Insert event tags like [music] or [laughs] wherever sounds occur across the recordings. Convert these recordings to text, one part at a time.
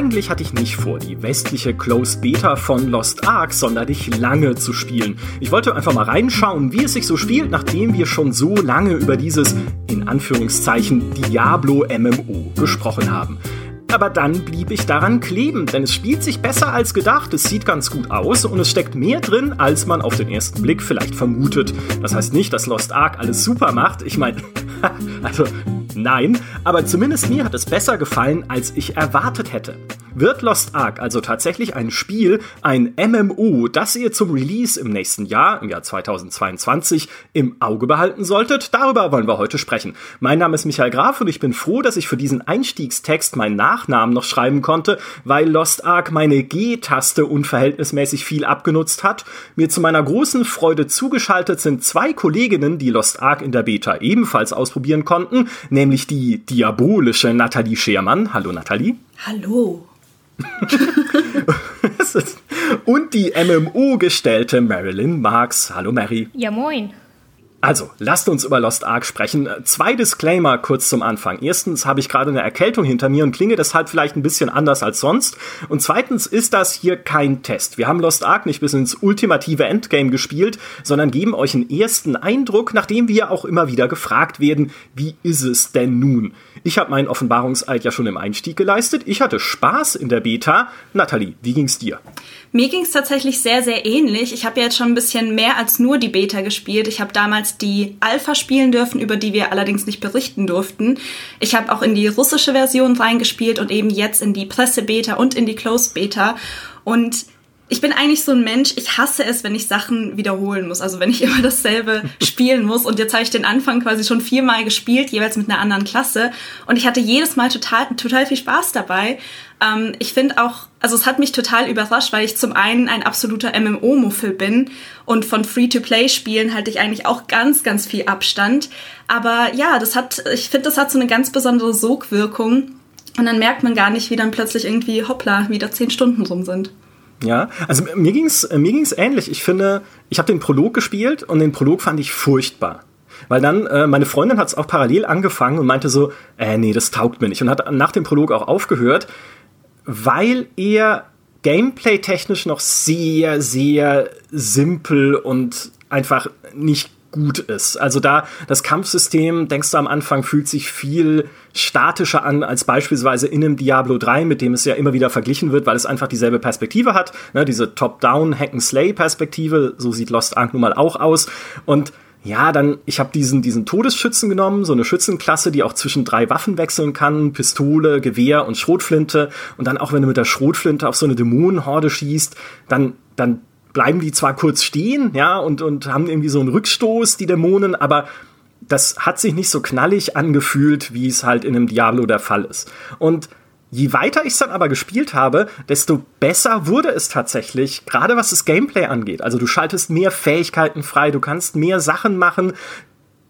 Eigentlich hatte ich nicht vor, die westliche Closed Beta von Lost Ark sonderlich lange zu spielen. Ich wollte einfach mal reinschauen, wie es sich so spielt, nachdem wir schon so lange über dieses, in Anführungszeichen, Diablo MMO gesprochen haben. Aber dann blieb ich daran kleben, denn es spielt sich besser als gedacht, es sieht ganz gut aus und es steckt mehr drin, als man auf den ersten Blick vielleicht vermutet. Das heißt nicht, dass Lost Ark alles super macht. Ich meine, [laughs] also nein, aber zumindest mir hat es besser gefallen, als ich erwartet hätte. Wird Lost Ark also tatsächlich ein Spiel, ein MMO, das ihr zum Release im nächsten Jahr, im Jahr 2022, im Auge behalten solltet? Darüber wollen wir heute sprechen. Mein Name ist Michael Graf und ich bin froh, dass ich für diesen Einstiegstext meinen Nachnamen noch schreiben konnte, weil Lost Ark meine G-Taste unverhältnismäßig viel abgenutzt hat. Mir zu meiner großen Freude zugeschaltet sind zwei Kolleginnen, die Lost Ark in der Beta ebenfalls ausprobieren konnten, nämlich die diabolische Nathalie Schermann. Hallo Nathalie. Hallo. [laughs] Und die MMO-gestellte Marilyn Marks. Hallo Mary. Ja, moin. Also, lasst uns über Lost Ark sprechen. Zwei Disclaimer kurz zum Anfang. Erstens habe ich gerade eine Erkältung hinter mir und klinge deshalb vielleicht ein bisschen anders als sonst. Und zweitens ist das hier kein Test. Wir haben Lost Ark nicht bis ins ultimative Endgame gespielt, sondern geben euch einen ersten Eindruck, nachdem wir auch immer wieder gefragt werden, wie ist es denn nun? Ich habe meinen Offenbarungseid ja schon im Einstieg geleistet. Ich hatte Spaß in der Beta. Nathalie, wie ging's dir? Mir ging's tatsächlich sehr, sehr ähnlich. Ich habe ja jetzt schon ein bisschen mehr als nur die Beta gespielt. Ich habe damals die Alpha spielen dürfen, über die wir allerdings nicht berichten durften. Ich habe auch in die russische Version reingespielt und eben jetzt in die Presse-Beta und in die Closed-Beta. Und ich bin eigentlich so ein Mensch, ich hasse es, wenn ich Sachen wiederholen muss. Also wenn ich [laughs] immer dasselbe spielen muss. Und jetzt habe ich den Anfang quasi schon viermal gespielt, jeweils mit einer anderen Klasse. Und ich hatte jedes Mal total, total viel Spaß dabei. Ähm, ich finde auch, also es hat mich total überrascht, weil ich zum einen ein absoluter MMO-Muffel bin und von Free-to-Play-Spielen halte ich eigentlich auch ganz, ganz viel Abstand. Aber ja, das hat, ich finde, das hat so eine ganz besondere Sogwirkung. Und dann merkt man gar nicht, wie dann plötzlich irgendwie, hoppla, wieder zehn Stunden rum sind. Ja, also mir ging's mir ging's ähnlich. Ich finde, ich habe den Prolog gespielt und den Prolog fand ich furchtbar. Weil dann, äh, meine Freundin hat es auch parallel angefangen und meinte so, äh, nee, das taugt mir nicht. Und hat nach dem Prolog auch aufgehört, weil er gameplay-technisch noch sehr, sehr simpel und einfach nicht gut ist. Also da das Kampfsystem, denkst du am Anfang, fühlt sich viel statischer an als beispielsweise in einem Diablo 3, mit dem es ja immer wieder verglichen wird, weil es einfach dieselbe Perspektive hat, ne, diese Top-Down Hack-and-Slay-Perspektive, so sieht Lost Ark nun mal auch aus und ja, dann, ich habe diesen, diesen Todesschützen genommen, so eine Schützenklasse, die auch zwischen drei Waffen wechseln kann, Pistole, Gewehr und Schrotflinte. Und dann auch, wenn du mit der Schrotflinte auf so eine Dämonenhorde schießt, dann, dann bleiben die zwar kurz stehen, ja, und, und haben irgendwie so einen Rückstoß, die Dämonen, aber das hat sich nicht so knallig angefühlt, wie es halt in einem Diablo der Fall ist. Und je weiter ich es dann aber gespielt habe, desto besser wurde es tatsächlich, gerade was das Gameplay angeht. Also du schaltest mehr Fähigkeiten frei, du kannst mehr Sachen machen.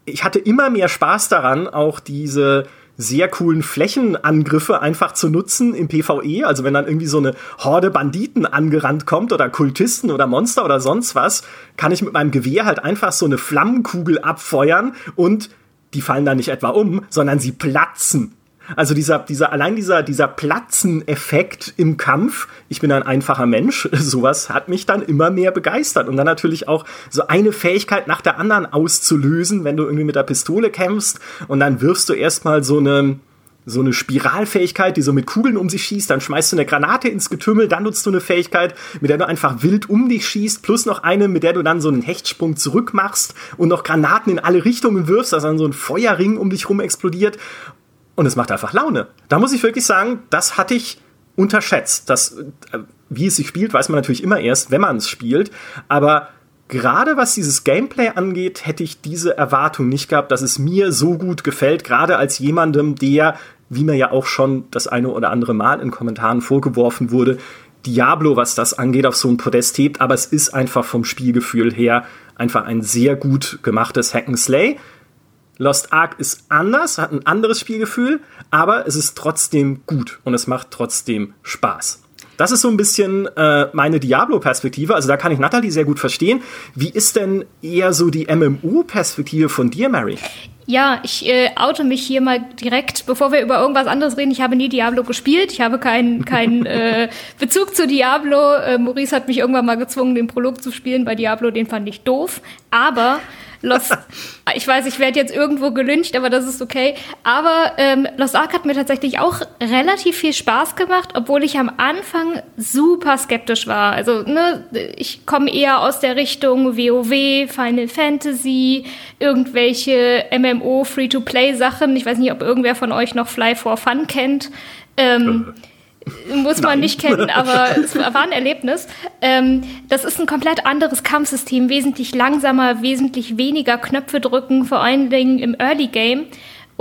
Ich hatte immer mehr Spaß daran, auch diese sehr coolen Flächenangriffe einfach zu nutzen im PvE. Also wenn dann irgendwie so eine Horde Banditen angerannt kommt oder Kultisten oder Monster oder sonst was, kann ich mit meinem Gewehr halt einfach so eine Flammenkugel abfeuern und die fallen dann nicht etwa um, sondern sie platzen. Also dieser, dieser, allein dieser, dieser Platzen-Effekt im Kampf, ich bin ein einfacher Mensch, [laughs] sowas hat mich dann immer mehr begeistert. Und dann natürlich auch so eine Fähigkeit nach der anderen auszulösen, wenn du irgendwie mit der Pistole kämpfst und dann wirfst du erstmal so eine, so eine Spiralfähigkeit, die so mit Kugeln um sich schießt, dann schmeißt du eine Granate ins Getümmel, dann nutzt du eine Fähigkeit, mit der du einfach wild um dich schießt, plus noch eine, mit der du dann so einen Hechtsprung zurück machst und noch Granaten in alle Richtungen wirfst, dass dann so ein Feuerring um dich rum explodiert. Und es macht einfach Laune. Da muss ich wirklich sagen, das hatte ich unterschätzt. Das, äh, wie es sich spielt, weiß man natürlich immer erst, wenn man es spielt. Aber gerade was dieses Gameplay angeht, hätte ich diese Erwartung nicht gehabt, dass es mir so gut gefällt, gerade als jemandem, der, wie mir ja auch schon das eine oder andere Mal in Kommentaren vorgeworfen wurde, Diablo, was das angeht, auf so ein Podest hebt, aber es ist einfach vom Spielgefühl her einfach ein sehr gut gemachtes Hack and Slay. Lost Ark ist anders, hat ein anderes Spielgefühl, aber es ist trotzdem gut und es macht trotzdem Spaß. Das ist so ein bisschen äh, meine Diablo-Perspektive. Also da kann ich Natalie sehr gut verstehen. Wie ist denn eher so die MMO-Perspektive von dir, Mary? Ja, ich äh, oute mich hier mal direkt, bevor wir über irgendwas anderes reden. Ich habe nie Diablo gespielt. Ich habe keinen keinen [laughs] äh, Bezug zu Diablo. Äh, Maurice hat mich irgendwann mal gezwungen, den Prolog zu spielen bei Diablo. Den fand ich doof. Aber Lost, ich weiß, ich werde jetzt irgendwo gelüncht, aber das ist okay. Aber ähm, Lost Ark hat mir tatsächlich auch relativ viel Spaß gemacht, obwohl ich am Anfang super skeptisch war. Also, ne, ich komme eher aus der Richtung WoW, Final Fantasy, irgendwelche MMO, Free-to-Play-Sachen. Ich weiß nicht, ob irgendwer von euch noch Fly for Fun kennt. Ähm, äh muss man Nein. nicht kennen, [laughs] aber es war ein Erlebnis. Ähm, das ist ein komplett anderes Kampfsystem, wesentlich langsamer, wesentlich weniger Knöpfe drücken, vor allen Dingen im Early Game.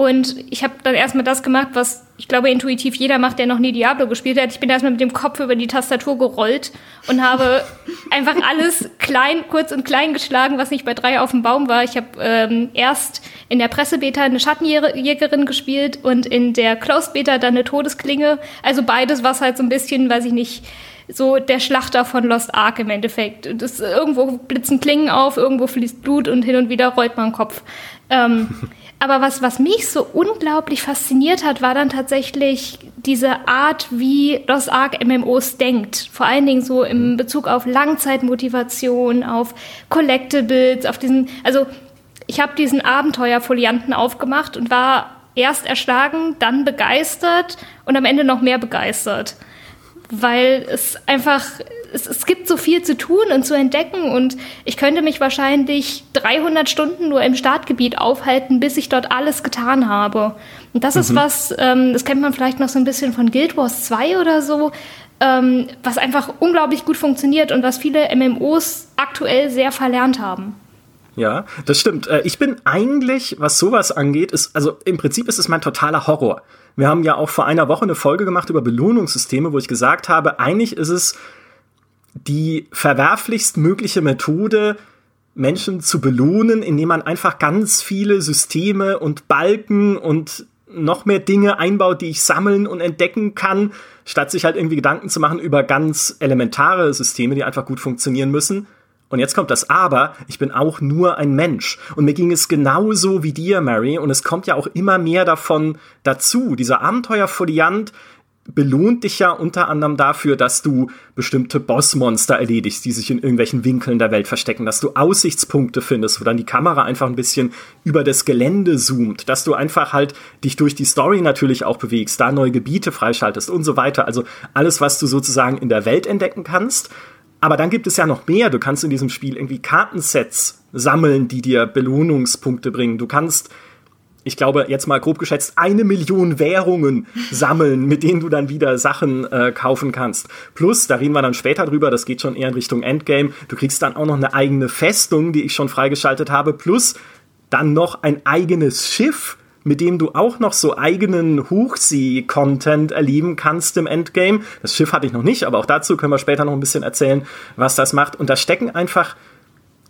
Und ich habe dann erstmal das gemacht, was ich glaube intuitiv jeder macht, der noch nie Diablo gespielt hat. Ich bin erstmal mit dem Kopf über die Tastatur gerollt und habe [laughs] einfach alles klein, kurz und klein geschlagen, was nicht bei drei auf dem Baum war. Ich habe ähm, erst in der Pressebeta eine Schattenjägerin gespielt und in der Closed Beta dann eine Todesklinge. Also beides, was halt so ein bisschen, weiß ich nicht, so der Schlachter von Lost Ark im Endeffekt. Das, irgendwo blitzen Klingen auf, irgendwo fließt Blut und hin und wieder rollt man Kopf. Ähm, [laughs] aber was, was mich so unglaublich fasziniert hat, war dann tatsächlich diese Art, wie Lost Ark MMOs denkt. Vor allen Dingen so im Bezug auf Langzeitmotivation, auf Collectibles, auf diesen, also ich habe diesen Abenteuerfolianten aufgemacht und war erst erschlagen, dann begeistert und am Ende noch mehr begeistert. Weil es einfach es, es gibt so viel zu tun und zu entdecken und ich könnte mich wahrscheinlich 300 Stunden nur im Startgebiet aufhalten, bis ich dort alles getan habe. Und das mhm. ist was, ähm, das kennt man vielleicht noch so ein bisschen von Guild Wars 2 oder so, ähm, was einfach unglaublich gut funktioniert und was viele MMOs aktuell sehr verlernt haben. Ja, das stimmt. Äh, ich bin eigentlich, was sowas angeht, ist, also im Prinzip ist es mein totaler Horror. Wir haben ja auch vor einer Woche eine Folge gemacht über Belohnungssysteme, wo ich gesagt habe, eigentlich ist es die verwerflichst mögliche Methode, Menschen zu belohnen, indem man einfach ganz viele Systeme und Balken und noch mehr Dinge einbaut, die ich sammeln und entdecken kann, statt sich halt irgendwie Gedanken zu machen über ganz elementare Systeme, die einfach gut funktionieren müssen. Und jetzt kommt das Aber, ich bin auch nur ein Mensch. Und mir ging es genauso wie dir, Mary. Und es kommt ja auch immer mehr davon dazu. Dieser Abenteuerfoliant belohnt dich ja unter anderem dafür, dass du bestimmte Bossmonster erledigst, die sich in irgendwelchen Winkeln der Welt verstecken, dass du Aussichtspunkte findest, wo dann die Kamera einfach ein bisschen über das Gelände zoomt, dass du einfach halt dich durch die Story natürlich auch bewegst, da neue Gebiete freischaltest und so weiter. Also alles, was du sozusagen in der Welt entdecken kannst. Aber dann gibt es ja noch mehr. Du kannst in diesem Spiel irgendwie Kartensets sammeln, die dir Belohnungspunkte bringen. Du kannst ich glaube, jetzt mal grob geschätzt, eine Million Währungen sammeln, mit denen du dann wieder Sachen äh, kaufen kannst. Plus, da reden wir dann später drüber, das geht schon eher in Richtung Endgame, du kriegst dann auch noch eine eigene Festung, die ich schon freigeschaltet habe, plus dann noch ein eigenes Schiff, mit dem du auch noch so eigenen Hochsee-Content erleben kannst im Endgame. Das Schiff hatte ich noch nicht, aber auch dazu können wir später noch ein bisschen erzählen, was das macht. Und da stecken einfach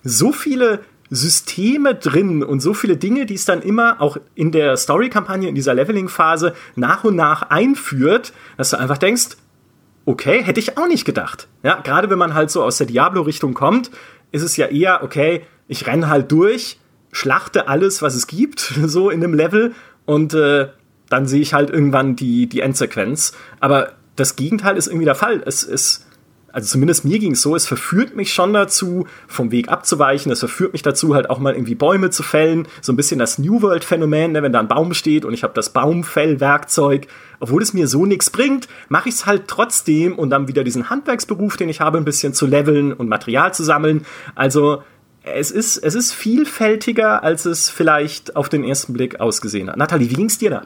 so viele Systeme drin und so viele Dinge, die es dann immer auch in der Story-Kampagne, in dieser Leveling-Phase nach und nach einführt, dass du einfach denkst, okay, hätte ich auch nicht gedacht. Ja, gerade wenn man halt so aus der Diablo-Richtung kommt, ist es ja eher, okay, ich renne halt durch, schlachte alles, was es gibt, [laughs] so in einem Level und äh, dann sehe ich halt irgendwann die, die Endsequenz. Aber das Gegenteil ist irgendwie der Fall. Es ist also zumindest mir ging es so, es verführt mich schon dazu, vom Weg abzuweichen. Es verführt mich dazu, halt auch mal irgendwie Bäume zu fällen. So ein bisschen das New World-Phänomen, ne? wenn da ein Baum steht und ich habe das Baumfellwerkzeug. Obwohl es mir so nichts bringt, mache ich es halt trotzdem und dann wieder diesen Handwerksberuf, den ich habe, ein bisschen zu leveln und Material zu sammeln. Also es ist, es ist vielfältiger, als es vielleicht auf den ersten Blick ausgesehen hat. Nathalie, wie ging's dir da?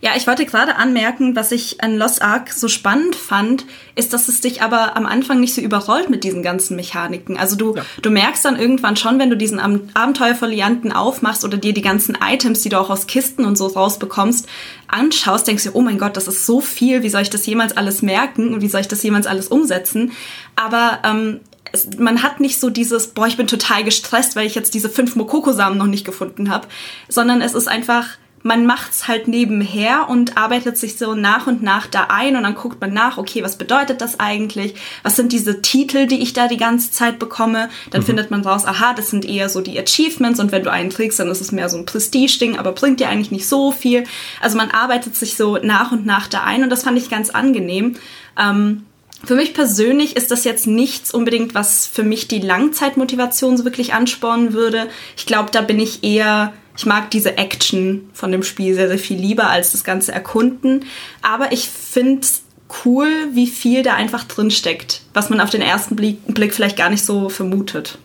Ja, ich wollte gerade anmerken, was ich an Lost Ark so spannend fand, ist, dass es dich aber am Anfang nicht so überrollt mit diesen ganzen Mechaniken. Also du, ja. du merkst dann irgendwann schon, wenn du diesen Abenteuerfolianten aufmachst oder dir die ganzen Items, die du auch aus Kisten und so rausbekommst, anschaust, denkst du, oh mein Gott, das ist so viel, wie soll ich das jemals alles merken und wie soll ich das jemals alles umsetzen? Aber ähm, es, man hat nicht so dieses, boah, ich bin total gestresst, weil ich jetzt diese fünf Mokoko-Samen noch nicht gefunden habe, sondern es ist einfach, man macht's halt nebenher und arbeitet sich so nach und nach da ein und dann guckt man nach, okay, was bedeutet das eigentlich? Was sind diese Titel, die ich da die ganze Zeit bekomme? Dann mhm. findet man raus, aha, das sind eher so die Achievements und wenn du einen trägst, dann ist es mehr so ein Prestige-Ding, aber bringt dir eigentlich nicht so viel. Also man arbeitet sich so nach und nach da ein und das fand ich ganz angenehm. Ähm, für mich persönlich ist das jetzt nichts unbedingt, was für mich die Langzeitmotivation so wirklich anspornen würde. Ich glaube, da bin ich eher ich mag diese Action von dem Spiel sehr, sehr viel lieber als das ganze Erkunden. Aber ich finde es cool, wie viel da einfach drin steckt, was man auf den ersten Blick, Blick vielleicht gar nicht so vermutet.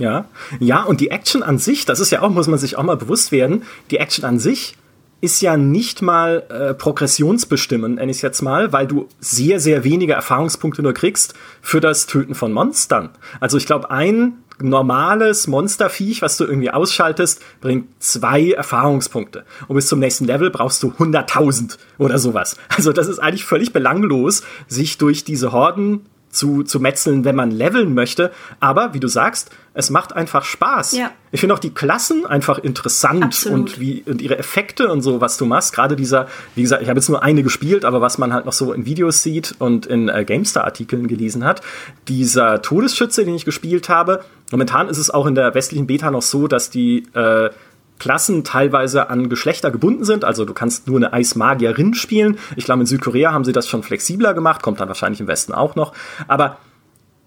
Ja, ja, und die Action an sich, das ist ja auch, muss man sich auch mal bewusst werden, die Action an sich ist ja nicht mal äh, progressionsbestimmend, nenne ich es jetzt mal, weil du sehr, sehr wenige Erfahrungspunkte nur kriegst für das Töten von Monstern. Also ich glaube, ein normales Monsterviech, was du irgendwie ausschaltest, bringt zwei Erfahrungspunkte. Und bis zum nächsten Level brauchst du 100.000 oder sowas. Also das ist eigentlich völlig belanglos, sich durch diese Horden zu, zu metzeln, wenn man leveln möchte. Aber wie du sagst, es macht einfach Spaß. Ja. Ich finde auch die Klassen einfach interessant und wie und ihre Effekte und so, was du machst. Gerade dieser, wie gesagt, ich habe jetzt nur eine gespielt, aber was man halt noch so in Videos sieht und in äh, GameStar-Artikeln gelesen hat, dieser Todesschütze, den ich gespielt habe. Momentan ist es auch in der westlichen Beta noch so, dass die äh, Klassen teilweise an Geschlechter gebunden sind. Also du kannst nur eine Eismagierin spielen. Ich glaube, in Südkorea haben sie das schon flexibler gemacht, kommt dann wahrscheinlich im Westen auch noch. Aber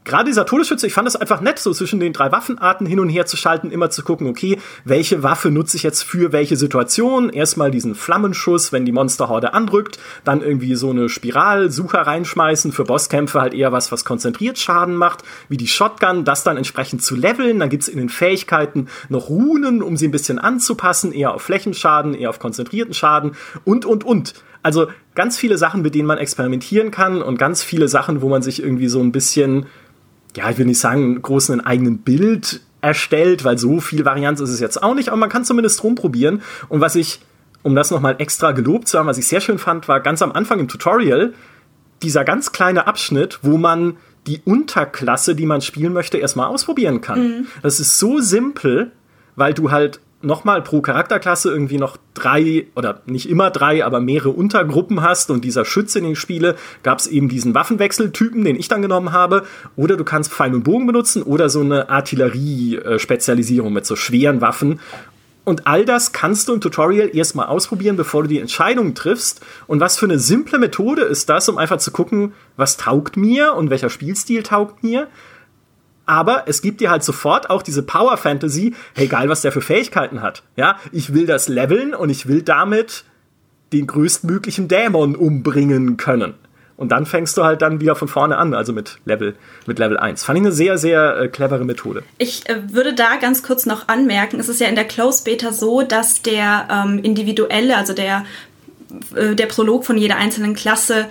gerade dieser Todesschütze, ich fand es einfach nett, so zwischen den drei Waffenarten hin und her zu schalten, immer zu gucken, okay, welche Waffe nutze ich jetzt für welche Situation? Erstmal diesen Flammenschuss, wenn die Monsterhorde andrückt, dann irgendwie so eine Spiralsucher reinschmeißen, für Bosskämpfe halt eher was, was konzentriert Schaden macht, wie die Shotgun, das dann entsprechend zu leveln, dann gibt's in den Fähigkeiten noch Runen, um sie ein bisschen anzupassen, eher auf Flächenschaden, eher auf konzentrierten Schaden und, und, und. Also ganz viele Sachen, mit denen man experimentieren kann und ganz viele Sachen, wo man sich irgendwie so ein bisschen ja, ich will nicht sagen, großen eigenen Bild erstellt, weil so viel Varianz ist es jetzt auch nicht, aber man kann zumindest rumprobieren. Und was ich, um das nochmal extra gelobt zu haben, was ich sehr schön fand, war ganz am Anfang im Tutorial dieser ganz kleine Abschnitt, wo man die Unterklasse, die man spielen möchte, erstmal ausprobieren kann. Mhm. Das ist so simpel, weil du halt nochmal pro Charakterklasse irgendwie noch drei oder nicht immer drei, aber mehrere Untergruppen hast und dieser Schütze in den Spiele gab es eben diesen Waffenwechseltypen, den ich dann genommen habe. Oder du kannst Pfeil und Bogen benutzen oder so eine Artillerie-Spezialisierung mit so schweren Waffen. Und all das kannst du im Tutorial erstmal ausprobieren, bevor du die Entscheidung triffst. Und was für eine simple Methode ist das, um einfach zu gucken, was taugt mir und welcher Spielstil taugt mir aber es gibt dir halt sofort auch diese Power Fantasy, hey geil, was der für Fähigkeiten hat. Ja, ich will das leveln und ich will damit den größtmöglichen Dämon umbringen können. Und dann fängst du halt dann wieder von vorne an, also mit Level, mit Level 1. Fand ich eine sehr, sehr äh, clevere Methode. Ich äh, würde da ganz kurz noch anmerken, es ist ja in der Close Beta so, dass der ähm, individuelle, also der, äh, der Prolog von jeder einzelnen Klasse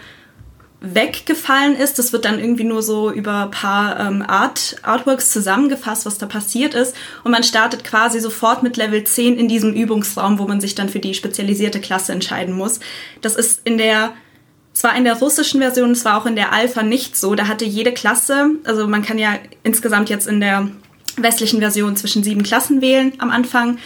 weggefallen ist. Das wird dann irgendwie nur so über paar ähm, Art, Artworks zusammengefasst, was da passiert ist. Und man startet quasi sofort mit Level 10 in diesem Übungsraum, wo man sich dann für die spezialisierte Klasse entscheiden muss. Das ist in der, zwar in der russischen Version, es war auch in der Alpha nicht so. Da hatte jede Klasse, also man kann ja insgesamt jetzt in der westlichen Version zwischen sieben Klassen wählen am Anfang.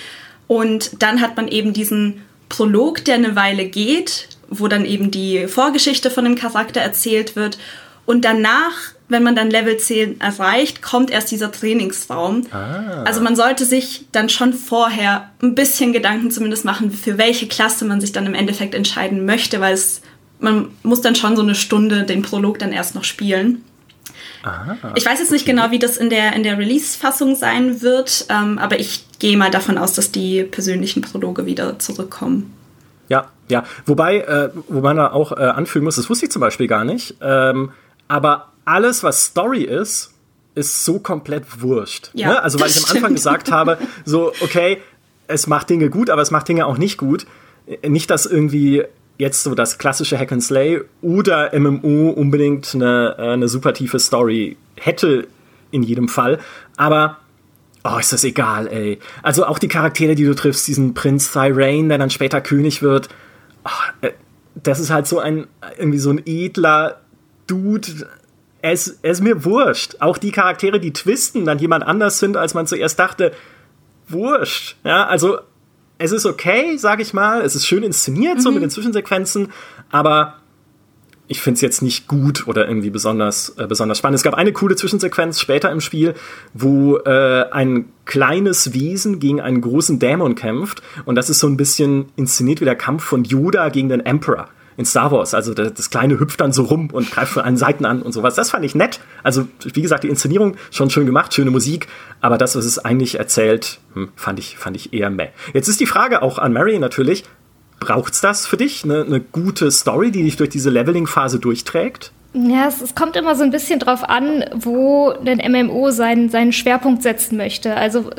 Und dann hat man eben diesen Prolog, der eine Weile geht, wo dann eben die Vorgeschichte von dem Charakter erzählt wird. Und danach, wenn man dann Level 10 erreicht, kommt erst dieser Trainingsraum. Ah. Also man sollte sich dann schon vorher ein bisschen Gedanken zumindest machen, für welche Klasse man sich dann im Endeffekt entscheiden möchte, weil es, man muss dann schon so eine Stunde den Prolog dann erst noch spielen. Ah, ich weiß jetzt nicht okay. genau, wie das in der, in der Release-Fassung sein wird, ähm, aber ich gehe mal davon aus, dass die persönlichen Prologe wieder zurückkommen. Ja, ja. Wobei, äh, wo man da auch äh, anfügen muss, das wusste ich zum Beispiel gar nicht, ähm, aber alles, was Story ist, ist so komplett wurscht. Ja, ne? Also, weil ich am Anfang stimmt. gesagt habe, so, okay, es macht Dinge gut, aber es macht Dinge auch nicht gut. Nicht, dass irgendwie jetzt so das klassische Hack and Slay oder MMO unbedingt eine, äh, eine super tiefe Story hätte in jedem Fall, aber oh, ist das egal, ey. Also auch die Charaktere, die du triffst, diesen Prinz Thyrain, der dann später König wird, oh, das ist halt so ein, irgendwie so ein edler Dude. Ist, er ist mir wurscht. Auch die Charaktere, die twisten, dann jemand anders sind, als man zuerst dachte, wurscht. Ja, also es ist okay, sag ich mal. Es ist schön inszeniert, mhm. so mit den Zwischensequenzen, aber ich finde es jetzt nicht gut oder irgendwie besonders, äh, besonders spannend. Es gab eine coole Zwischensequenz später im Spiel, wo äh, ein kleines Wesen gegen einen großen Dämon kämpft. Und das ist so ein bisschen inszeniert wie der Kampf von Yoda gegen den Emperor in Star Wars. Also das, das Kleine hüpft dann so rum und greift von allen Seiten an und sowas. Das fand ich nett. Also wie gesagt, die Inszenierung schon schön gemacht, schöne Musik, aber das, was es eigentlich erzählt, hm, fand ich, fand ich eher meh. Jetzt ist die Frage auch an Mary natürlich, braucht's das für dich? Eine, eine gute Story, die dich durch diese Leveling-Phase durchträgt? Ja, es, es, kommt immer so ein bisschen drauf an, wo ein MMO seinen, seinen Schwerpunkt setzen möchte. Also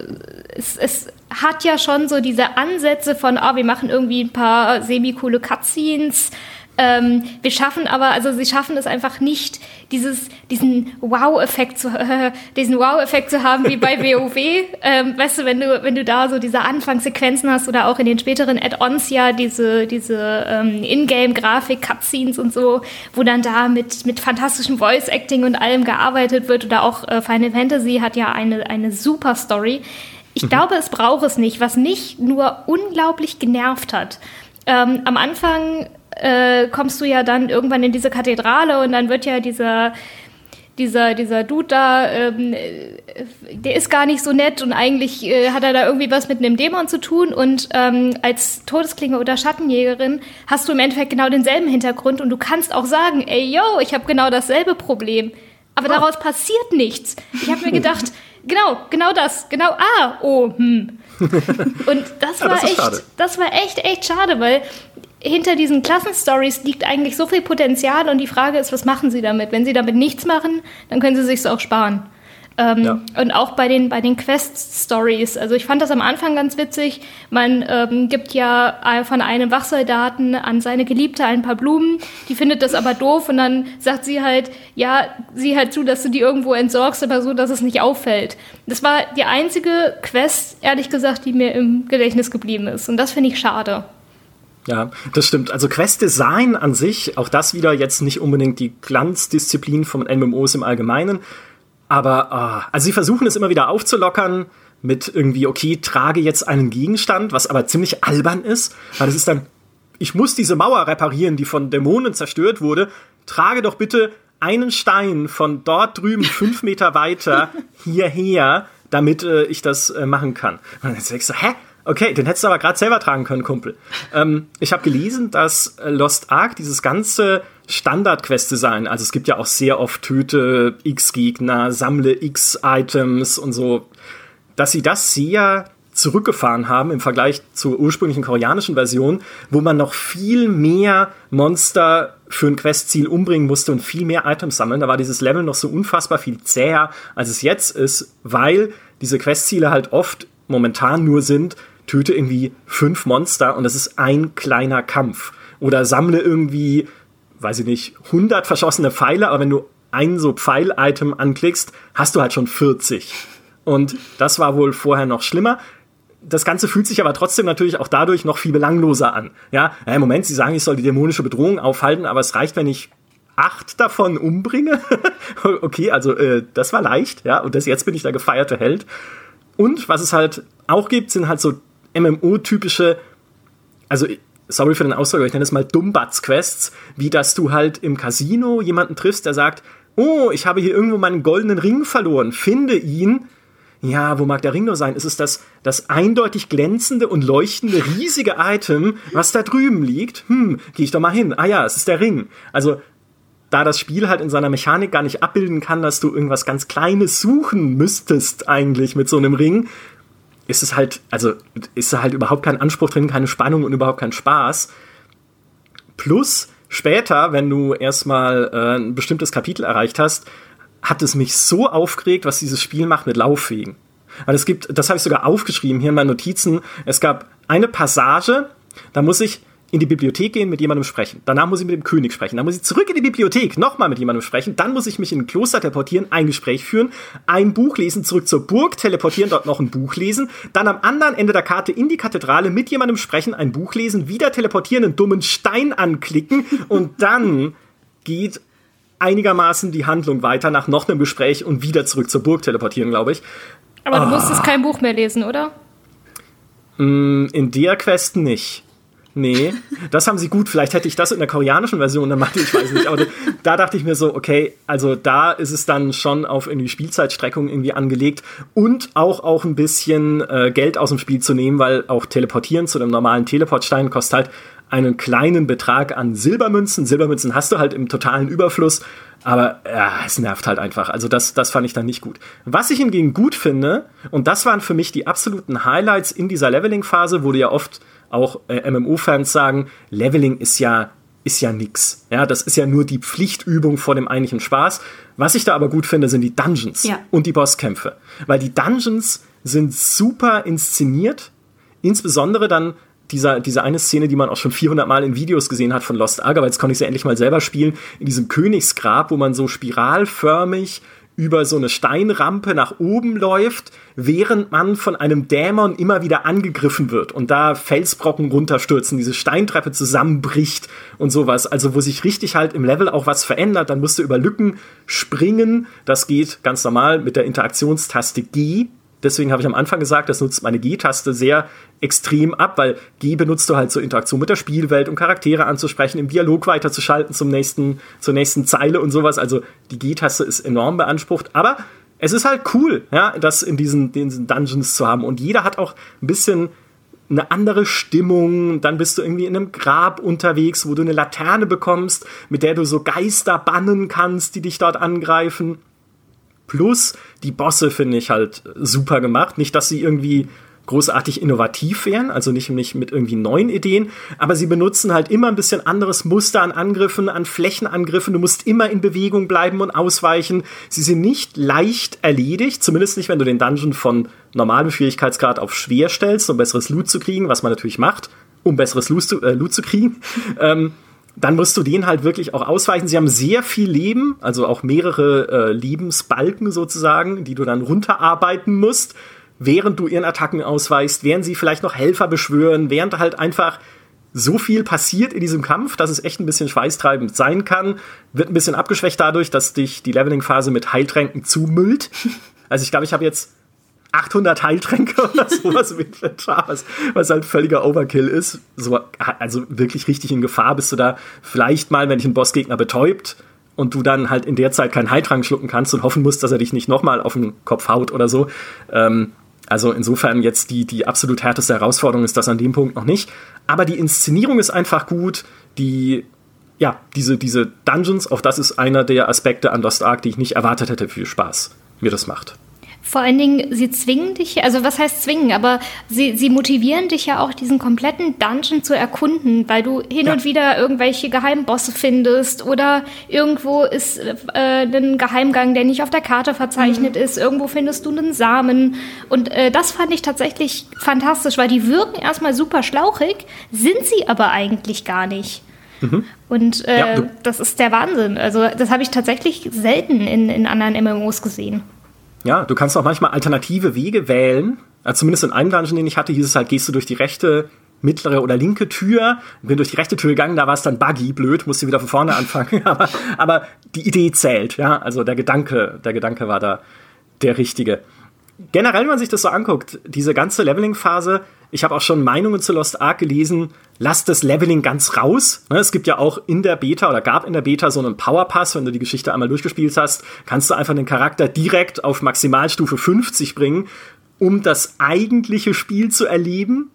es, es hat ja schon so diese Ansätze von, oh, wir machen irgendwie ein paar semi-coole Cutscenes, ähm, wir schaffen aber, also sie schaffen es einfach nicht, dieses, diesen Wow-Effekt zu, äh, [laughs] diesen Wow-Effekt zu haben wie bei [laughs] WoW. ähm, weißt du, wenn du, wenn du da so diese Anfangssequenzen hast oder auch in den späteren Add-ons ja diese, diese ähm, Ingame-Grafik, Cutscenes und so, wo dann da mit, mit fantastischem Voice-Acting und allem gearbeitet wird oder auch äh, Final Fantasy hat ja eine, eine super Story. Ich mhm. glaube, es braucht es nicht, was mich nur unglaublich genervt hat. Ähm, am Anfang äh, kommst du ja dann irgendwann in diese Kathedrale und dann wird ja dieser dieser, dieser Dude da, ähm, der ist gar nicht so nett und eigentlich äh, hat er da irgendwie was mit einem Dämon zu tun und ähm, als Todesklinge oder Schattenjägerin hast du im Endeffekt genau denselben Hintergrund und du kannst auch sagen, ey yo, ich habe genau dasselbe Problem, aber oh. daraus passiert nichts. Ich habe mir gedacht, genau, genau das, genau, ah, oh, hm. [laughs] Und das ja, war das echt, schade. das war echt, echt schade, weil hinter diesen Klassenstories liegt eigentlich so viel Potenzial und die Frage ist, was machen sie damit? Wenn sie damit nichts machen, dann können sie sich auch sparen. Ähm, ja. Und auch bei den, bei den Quest-Stories. Also ich fand das am Anfang ganz witzig. Man ähm, gibt ja von einem Wachsoldaten an seine Geliebte ein paar Blumen. Die findet das aber doof und dann sagt sie halt, ja, sieh halt zu, dass du die irgendwo entsorgst, aber so, dass es nicht auffällt. Das war die einzige Quest, ehrlich gesagt, die mir im Gedächtnis geblieben ist. Und das finde ich schade. Ja, das stimmt. Also Quest-Design an sich, auch das wieder jetzt nicht unbedingt die Glanzdisziplin von MMOs im Allgemeinen. Aber, ah, also sie versuchen es immer wieder aufzulockern mit irgendwie, okay, trage jetzt einen Gegenstand, was aber ziemlich albern ist, weil das ist dann, ich muss diese Mauer reparieren, die von Dämonen zerstört wurde, trage doch bitte einen Stein von dort drüben [laughs] fünf Meter weiter hierher, damit äh, ich das äh, machen kann. Und dann denkst du, hä? Okay, den hättest du aber gerade selber tragen können, Kumpel. Ähm, ich habe gelesen, dass äh, Lost Ark dieses ganze Standard-Quest-Design, also es gibt ja auch sehr oft Töte X-Gegner, sammle X-Items und so, dass sie das sehr zurückgefahren haben im Vergleich zur ursprünglichen koreanischen Version, wo man noch viel mehr Monster für ein Questziel umbringen musste und viel mehr Items sammeln. Da war dieses Level noch so unfassbar viel zäher, als es jetzt ist, weil diese Questziele halt oft momentan nur sind, töte irgendwie fünf Monster und das ist ein kleiner Kampf. Oder sammle irgendwie, weiß ich nicht, 100 verschossene Pfeile, aber wenn du ein so Pfeil-Item anklickst, hast du halt schon 40. Und das war wohl vorher noch schlimmer. Das Ganze fühlt sich aber trotzdem natürlich auch dadurch noch viel belangloser an. Ja, im Moment, sie sagen, ich soll die dämonische Bedrohung aufhalten, aber es reicht, wenn ich acht davon umbringe. [laughs] okay, also äh, das war leicht, ja, und das jetzt bin ich der gefeierte Held. Und was es halt auch gibt, sind halt so MMO-typische, also sorry für den Ausdruck, aber ich nenne es mal Dummbatz-Quests, wie dass du halt im Casino jemanden triffst, der sagt, oh, ich habe hier irgendwo meinen goldenen Ring verloren, finde ihn. Ja, wo mag der Ring nur sein? Ist es das, das eindeutig glänzende und leuchtende riesige Item, was da drüben liegt? Hm, geh ich doch mal hin. Ah ja, es ist der Ring. Also, da das Spiel halt in seiner Mechanik gar nicht abbilden kann, dass du irgendwas ganz Kleines suchen müsstest eigentlich mit so einem Ring, ist es halt, also ist da halt überhaupt kein Anspruch drin, keine Spannung und überhaupt kein Spaß. Plus, später, wenn du erstmal äh, ein bestimmtes Kapitel erreicht hast, hat es mich so aufgeregt, was dieses Spiel macht mit Lauffegen. Weil es gibt, das habe ich sogar aufgeschrieben hier in meinen Notizen, es gab eine Passage, da muss ich in die Bibliothek gehen, mit jemandem sprechen. Danach muss ich mit dem König sprechen. Dann muss ich zurück in die Bibliothek, nochmal mit jemandem sprechen. Dann muss ich mich in ein Kloster teleportieren, ein Gespräch führen, ein Buch lesen, zurück zur Burg teleportieren, dort noch ein Buch lesen. Dann am anderen Ende der Karte in die Kathedrale mit jemandem sprechen, ein Buch lesen, wieder teleportieren, einen dummen Stein anklicken und dann geht einigermaßen die Handlung weiter nach noch einem Gespräch und wieder zurück zur Burg teleportieren, glaube ich. Aber du musstest ah. kein Buch mehr lesen, oder? Mm, in der Quest nicht. Nee, das haben sie gut. Vielleicht hätte ich das in der koreanischen Version gemacht, ich weiß nicht. Aber da dachte ich mir so, okay, also da ist es dann schon auf irgendwie Spielzeitstreckung irgendwie angelegt und auch auch ein bisschen äh, Geld aus dem Spiel zu nehmen, weil auch teleportieren zu einem normalen Teleportstein kostet halt einen kleinen Betrag an Silbermünzen. Silbermünzen hast du halt im totalen Überfluss, aber ja, es nervt halt einfach. Also das, das fand ich dann nicht gut. Was ich hingegen gut finde, und das waren für mich die absoluten Highlights in dieser Leveling-Phase, wo du ja oft auch äh, MMO-Fans sagen, Leveling ist ja ist ja nix. Ja, das ist ja nur die Pflichtübung vor dem eigentlichen Spaß. Was ich da aber gut finde, sind die Dungeons ja. und die Bosskämpfe, weil die Dungeons sind super inszeniert, insbesondere dann dieser, diese eine Szene, die man auch schon 400 Mal in Videos gesehen hat von Lost Ark, aber jetzt konnte ich sie endlich mal selber spielen, in diesem Königsgrab, wo man so spiralförmig über so eine Steinrampe nach oben läuft, während man von einem Dämon immer wieder angegriffen wird und da Felsbrocken runterstürzen, diese Steintreppe zusammenbricht und sowas. Also wo sich richtig halt im Level auch was verändert, dann musst du über Lücken springen. Das geht ganz normal mit der Interaktionstaste G deswegen habe ich am Anfang gesagt, das nutzt meine G-Taste sehr extrem ab, weil G benutzt du halt zur Interaktion mit der Spielwelt, um Charaktere anzusprechen, im Dialog weiterzuschalten zum nächsten, zur nächsten Zeile und sowas. Also die G-Taste ist enorm beansprucht, aber es ist halt cool, ja, das in diesen, diesen Dungeons zu haben. Und jeder hat auch ein bisschen eine andere Stimmung, dann bist du irgendwie in einem Grab unterwegs, wo du eine Laterne bekommst, mit der du so Geister bannen kannst, die dich dort angreifen. Plus die Bosse finde ich halt super gemacht. Nicht, dass sie irgendwie großartig innovativ wären, also nicht, nicht mit irgendwie neuen Ideen, aber sie benutzen halt immer ein bisschen anderes Muster an Angriffen, an Flächenangriffen. Du musst immer in Bewegung bleiben und ausweichen. Sie sind nicht leicht erledigt, zumindest nicht, wenn du den Dungeon von normalem Schwierigkeitsgrad auf schwer stellst, um besseres Loot zu kriegen, was man natürlich macht, um besseres Loot zu, äh, Loot zu kriegen. [laughs] ähm, dann musst du den halt wirklich auch ausweichen. Sie haben sehr viel Leben, also auch mehrere äh, Lebensbalken sozusagen, die du dann runterarbeiten musst, während du ihren Attacken ausweichst, während sie vielleicht noch Helfer beschwören, während halt einfach so viel passiert in diesem Kampf, dass es echt ein bisschen schweißtreibend sein kann. Wird ein bisschen abgeschwächt dadurch, dass dich die Leveling-Phase mit Heiltränken zumüllt. [laughs] Also ich glaube, ich habe jetzt 800 Heiltränke oder [laughs] sowas im Inventar, was, was halt völliger Overkill ist. So, also wirklich richtig in Gefahr bist du da vielleicht mal, wenn dich ein Bossgegner betäubt und du dann halt in der Zeit keinen Heiltrank schlucken kannst und hoffen musst, dass er dich nicht nochmal auf den Kopf haut oder so. Ähm, also insofern jetzt die, die absolut härteste Herausforderung ist das an dem Punkt noch nicht. Aber die Inszenierung ist einfach gut. Die, ja, diese, diese Dungeons, auch das ist einer der Aspekte an Lost Ark, die ich nicht erwartet hätte, wie viel Spaß mir das macht. Vor allen Dingen, sie zwingen dich, also was heißt zwingen, aber sie, sie motivieren dich ja auch, diesen kompletten Dungeon zu erkunden, weil du hin ja. und wieder irgendwelche Geheimbosse findest oder irgendwo ist äh, ein Geheimgang, der nicht auf der Karte verzeichnet mhm. ist, irgendwo findest du einen Samen. Und äh, das fand ich tatsächlich fantastisch, weil die wirken erstmal super schlauchig, sind sie aber eigentlich gar nicht. Mhm. Und äh, ja, das ist der Wahnsinn. Also das habe ich tatsächlich selten in, in anderen MMOs gesehen. Ja, du kannst auch manchmal alternative Wege wählen. Also zumindest in einem Dungeon, den ich hatte, hieß es halt, gehst du durch die rechte, mittlere oder linke Tür. Bin durch die rechte Tür gegangen, da war es dann buggy, blöd, musste wieder von vorne anfangen. [laughs] aber, aber die Idee zählt, ja. Also der Gedanke, der Gedanke war da der richtige. Generell, wenn man sich das so anguckt, diese ganze Leveling-Phase, ich habe auch schon Meinungen zu Lost Ark gelesen, lasst das Leveling ganz raus. Ne, es gibt ja auch in der Beta oder gab in der Beta so einen Power Pass, wenn du die Geschichte einmal durchgespielt hast, kannst du einfach den Charakter direkt auf Maximalstufe 50 bringen, um das eigentliche Spiel zu erleben.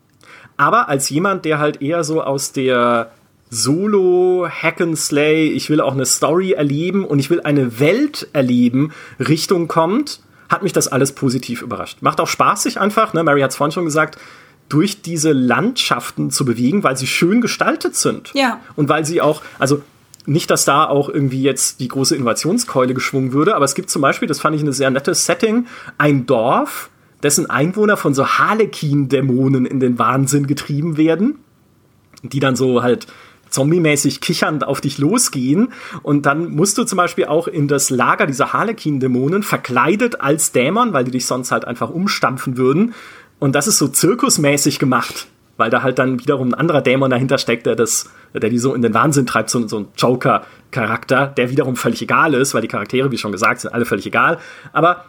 Aber als jemand, der halt eher so aus der Solo, Hack and Slay, ich will auch eine Story erleben und ich will eine Welt erleben, Richtung kommt, hat mich das alles positiv überrascht. Macht auch Spaß sich einfach, ne? Mary hat es vorhin schon gesagt, durch diese Landschaften zu bewegen, weil sie schön gestaltet sind. Ja. Und weil sie auch, also nicht, dass da auch irgendwie jetzt die große Innovationskeule geschwungen würde, aber es gibt zum Beispiel, das fand ich ein sehr nettes Setting, ein Dorf, dessen Einwohner von so Harlekin-Dämonen in den Wahnsinn getrieben werden, die dann so halt zombie-mäßig kichernd auf dich losgehen. Und dann musst du zum Beispiel auch in das Lager dieser Harlekin-Dämonen verkleidet als Dämon, weil die dich sonst halt einfach umstampfen würden, und das ist so zirkusmäßig gemacht, weil da halt dann wiederum ein anderer Dämon dahinter steckt, der das, der die so in den Wahnsinn treibt, so, so ein Joker-Charakter, der wiederum völlig egal ist, weil die Charaktere, wie schon gesagt, sind alle völlig egal. Aber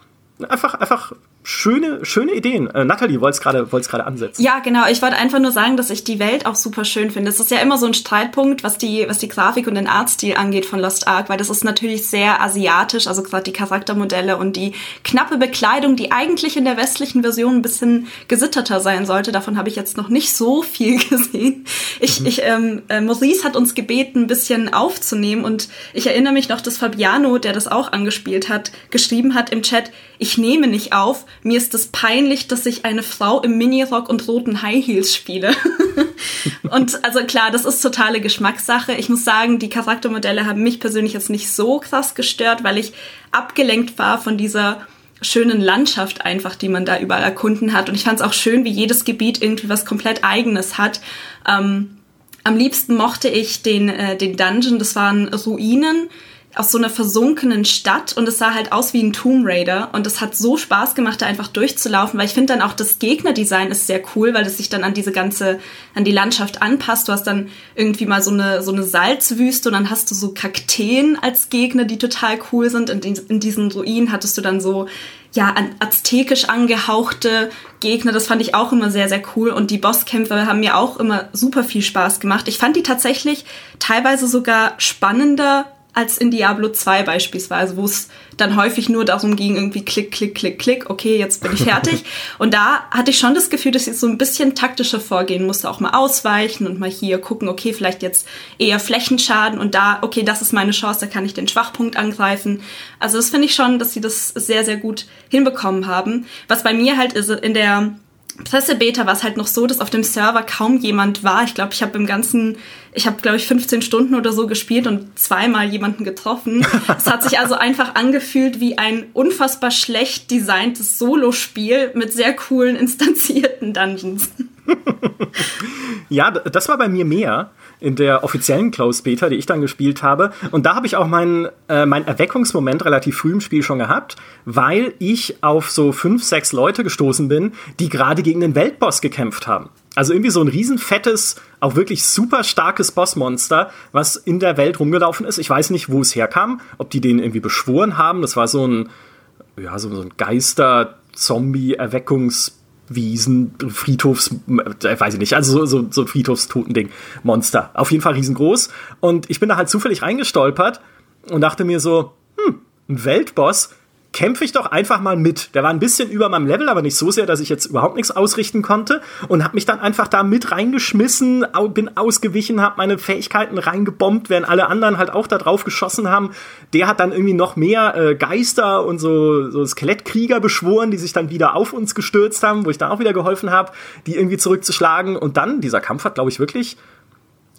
einfach, einfach schöne, schöne Ideen. Äh, Natalie, wollt's gerade wollt's gerade ansetzen. Ja, genau. Ich wollte einfach nur sagen, dass ich die Welt auch super schön finde. Es ist ja immer so ein Streitpunkt, was die, was die Grafik und den Artstil angeht von Lost Ark, weil das ist natürlich sehr asiatisch, also gerade die Charaktermodelle und die knappe Bekleidung, die eigentlich in der westlichen Version ein bisschen gesitterter sein sollte. Davon habe ich jetzt noch nicht so viel [laughs] gesehen. Ich, mhm. ich, ähm, äh, Maurice hat uns gebeten, ein bisschen aufzunehmen und ich erinnere mich noch, dass Fabiano, der das auch angespielt hat, geschrieben hat im Chat, ich nehme nicht auf, mir ist es peinlich, dass ich eine Frau im Minirock und roten High Heels spiele. [laughs] und also klar, das ist totale Geschmackssache. Ich muss sagen, die Charaktermodelle haben mich persönlich jetzt nicht so krass gestört, weil ich abgelenkt war von dieser schönen Landschaft einfach, die man da überall erkunden hat. Und ich fand es auch schön, wie jedes Gebiet irgendwie was komplett eigenes hat. Ähm, am liebsten mochte ich den, äh, den Dungeon, das waren Ruinen aus so einer versunkenen Stadt und es sah halt aus wie ein Tomb Raider und es hat so Spaß gemacht, da einfach durchzulaufen, weil ich finde dann auch das Gegnerdesign ist sehr cool, weil es sich dann an diese ganze, an die Landschaft anpasst. Du hast dann irgendwie mal so eine, so eine Salzwüste und dann hast du so Kakteen als Gegner, die total cool sind. In, in diesen Ruinen hattest du dann so, ja, aztekisch angehauchte Gegner. Das fand ich auch immer sehr, sehr cool und die Bosskämpfe haben mir auch immer super viel Spaß gemacht. Ich fand die tatsächlich teilweise sogar spannender als in Diablo 2 beispielsweise, wo es dann häufig nur darum ging, irgendwie klick, klick, klick, klick, okay, jetzt bin ich fertig. [laughs] und da hatte ich schon das Gefühl, dass ich so ein bisschen taktischer vorgehen musste, auch mal ausweichen und mal hier gucken, okay, vielleicht jetzt eher Flächenschaden und da, okay, das ist meine Chance, da kann ich den Schwachpunkt angreifen. Also das finde ich schon, dass sie das sehr, sehr gut hinbekommen haben. Was bei mir halt ist, in der Pressebeta war es halt noch so, dass auf dem Server kaum jemand war. Ich glaube, ich habe im ganzen, ich habe glaube ich 15 Stunden oder so gespielt und zweimal jemanden getroffen. es hat sich also einfach angefühlt wie ein unfassbar schlecht designtes Solospiel mit sehr coolen instanzierten Dungeons. ja, das war bei mir mehr in der offiziellen Closed Beta, die ich dann gespielt habe. Und da habe ich auch meinen äh, mein Erweckungsmoment relativ früh im Spiel schon gehabt, weil ich auf so fünf, sechs Leute gestoßen bin, die gerade gegen den Weltboss gekämpft haben. Also irgendwie so ein riesenfettes, auch wirklich super starkes Bossmonster, was in der Welt rumgelaufen ist. Ich weiß nicht, wo es herkam, ob die den irgendwie beschworen haben. Das war so ein, ja, so, so ein Geister-Zombie-Erweckungs- Wiesen, Friedhofs, äh, weiß ich nicht, also so, so, so Friedhofstotending, Monster. Auf jeden Fall riesengroß. Und ich bin da halt zufällig reingestolpert und dachte mir so, hm, ein Weltboss, kämpfe ich doch einfach mal mit. Der war ein bisschen über meinem Level, aber nicht so sehr, dass ich jetzt überhaupt nichts ausrichten konnte und habe mich dann einfach da mit reingeschmissen, bin ausgewichen, habe meine Fähigkeiten reingebombt, während alle anderen halt auch da drauf geschossen haben. Der hat dann irgendwie noch mehr äh, Geister und so, so Skelettkrieger beschworen, die sich dann wieder auf uns gestürzt haben, wo ich dann auch wieder geholfen habe, die irgendwie zurückzuschlagen. Und dann, dieser Kampf hat, glaube ich, wirklich,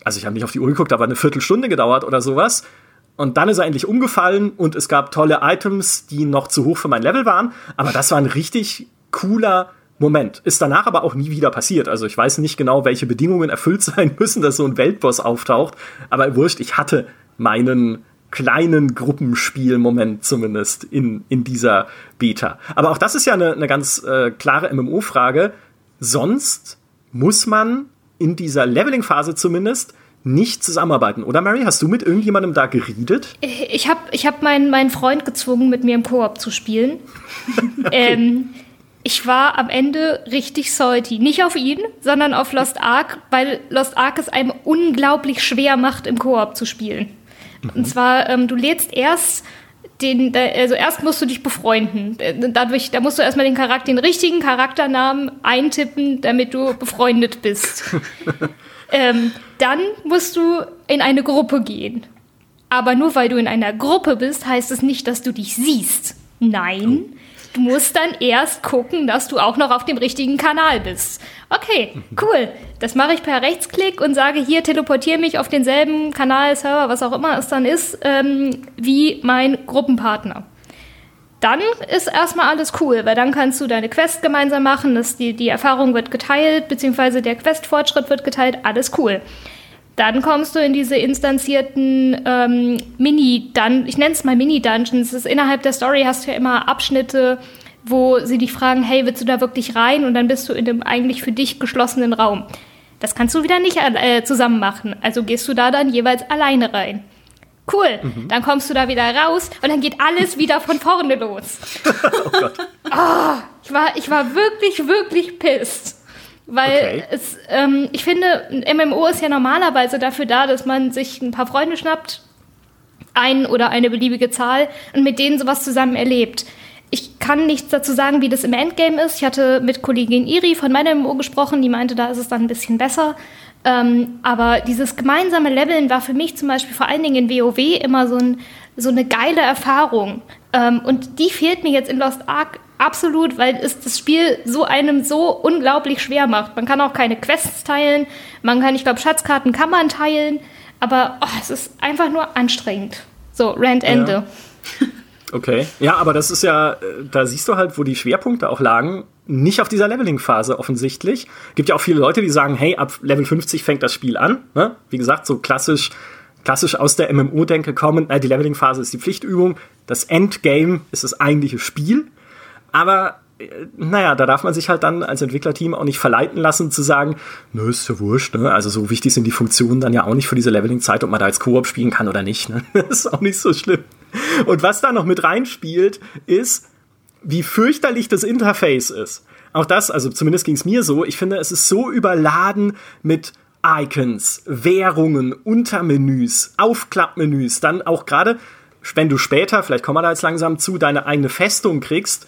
also ich habe nicht auf die Uhr geguckt, aber eine Viertelstunde gedauert oder sowas. Und dann ist er endlich umgefallen und es gab tolle Items, die noch zu hoch für mein Level waren. Aber das war ein richtig cooler Moment. Ist danach aber auch nie wieder passiert. Also ich weiß nicht genau, welche Bedingungen erfüllt [laughs] sein müssen, dass so ein Weltboss auftaucht. Aber wurscht, ich hatte meinen kleinen Gruppenspiel-Moment zumindest in, in dieser Beta. Aber auch das ist ja eine, eine ganz äh, klare MMO-Frage. Sonst muss man in dieser Leveling-Phase zumindest nicht zusammenarbeiten, oder Mary? Hast du mit irgendjemandem da geredet? Ich habe ich hab meinen, meinen Freund gezwungen, mit mir im Koop zu spielen. [laughs] ähm, ich war am Ende richtig salty. Nicht auf ihn, sondern auf Lost Ark, weil Lost Ark es einem unglaublich schwer macht, im Koop zu spielen. Mhm. Und zwar, ähm, du lädst erst den, also erst musst du dich befreunden. Dadurch, da musst du erstmal den Charakter, den richtigen Charakternamen eintippen, damit du befreundet bist. [laughs] Ähm, dann musst du in eine Gruppe gehen. Aber nur weil du in einer Gruppe bist, heißt es nicht, dass du dich siehst. Nein, du musst dann erst gucken, dass du auch noch auf dem richtigen Kanal bist. Okay, cool. Das mache ich per Rechtsklick und sage hier, teleportiere mich auf denselben Kanal, Server, was auch immer es dann ist, ähm, wie mein Gruppenpartner dann ist erstmal alles cool, weil dann kannst du deine Quest gemeinsam machen, das, die, die Erfahrung wird geteilt, beziehungsweise der Questfortschritt wird geteilt, alles cool. Dann kommst du in diese instanzierten ähm, Mini-Dungeons, ich nenne es mal Mini-Dungeons. Innerhalb der Story hast du ja immer Abschnitte, wo sie dich fragen, hey, willst du da wirklich rein? Und dann bist du in dem eigentlich für dich geschlossenen Raum. Das kannst du wieder nicht äh, zusammen machen. Also gehst du da dann jeweils alleine rein. Cool. Mhm. Dann kommst du da wieder raus und dann geht alles [laughs] wieder von vorne los. [laughs] oh Gott. Oh, ich, war, ich war wirklich, wirklich pisst. Weil okay. es, ähm, ich finde, ein MMO ist ja normalerweise dafür da, dass man sich ein paar Freunde schnappt, ein oder eine beliebige Zahl und mit denen sowas zusammen erlebt. Ich kann nichts dazu sagen, wie das im Endgame ist. Ich hatte mit Kollegin Iri von meinem MMO gesprochen, die meinte, da ist es dann ein bisschen besser. Ähm, aber dieses gemeinsame Leveln war für mich zum Beispiel vor allen Dingen in WoW immer so, ein, so eine geile Erfahrung. Ähm, und die fehlt mir jetzt in Lost Ark absolut, weil es das Spiel so einem so unglaublich schwer macht. Man kann auch keine Quests teilen, man kann, ich glaube, Schatzkarten kann man teilen, aber oh, es ist einfach nur anstrengend. So, Rand Ende. Ja. [laughs] Okay. Ja, aber das ist ja, äh, da siehst du halt, wo die Schwerpunkte auch lagen. Nicht auf dieser Leveling-Phase offensichtlich. Gibt ja auch viele Leute, die sagen, hey, ab Level 50 fängt das Spiel an. Ne? Wie gesagt, so klassisch, klassisch aus der MMO-Denke kommen. Äh, die Leveling-Phase ist die Pflichtübung. Das Endgame ist das eigentliche Spiel. Aber äh, naja, da darf man sich halt dann als Entwicklerteam auch nicht verleiten lassen zu sagen, nö, ist ja wurscht, ne? Also so wichtig sind die Funktionen dann ja auch nicht für diese Leveling-Zeit, ob man da jetzt Koop spielen kann oder nicht. Ne? [laughs] Das ist auch nicht so schlimm. Und was da noch mit reinspielt, ist, wie fürchterlich das Interface ist. Auch das, also zumindest ging es mir so, ich finde, es ist so überladen mit Icons, Währungen, Untermenüs, Aufklappmenüs, dann auch gerade, wenn du später, vielleicht kommen wir da jetzt langsam zu, deine eigene Festung kriegst,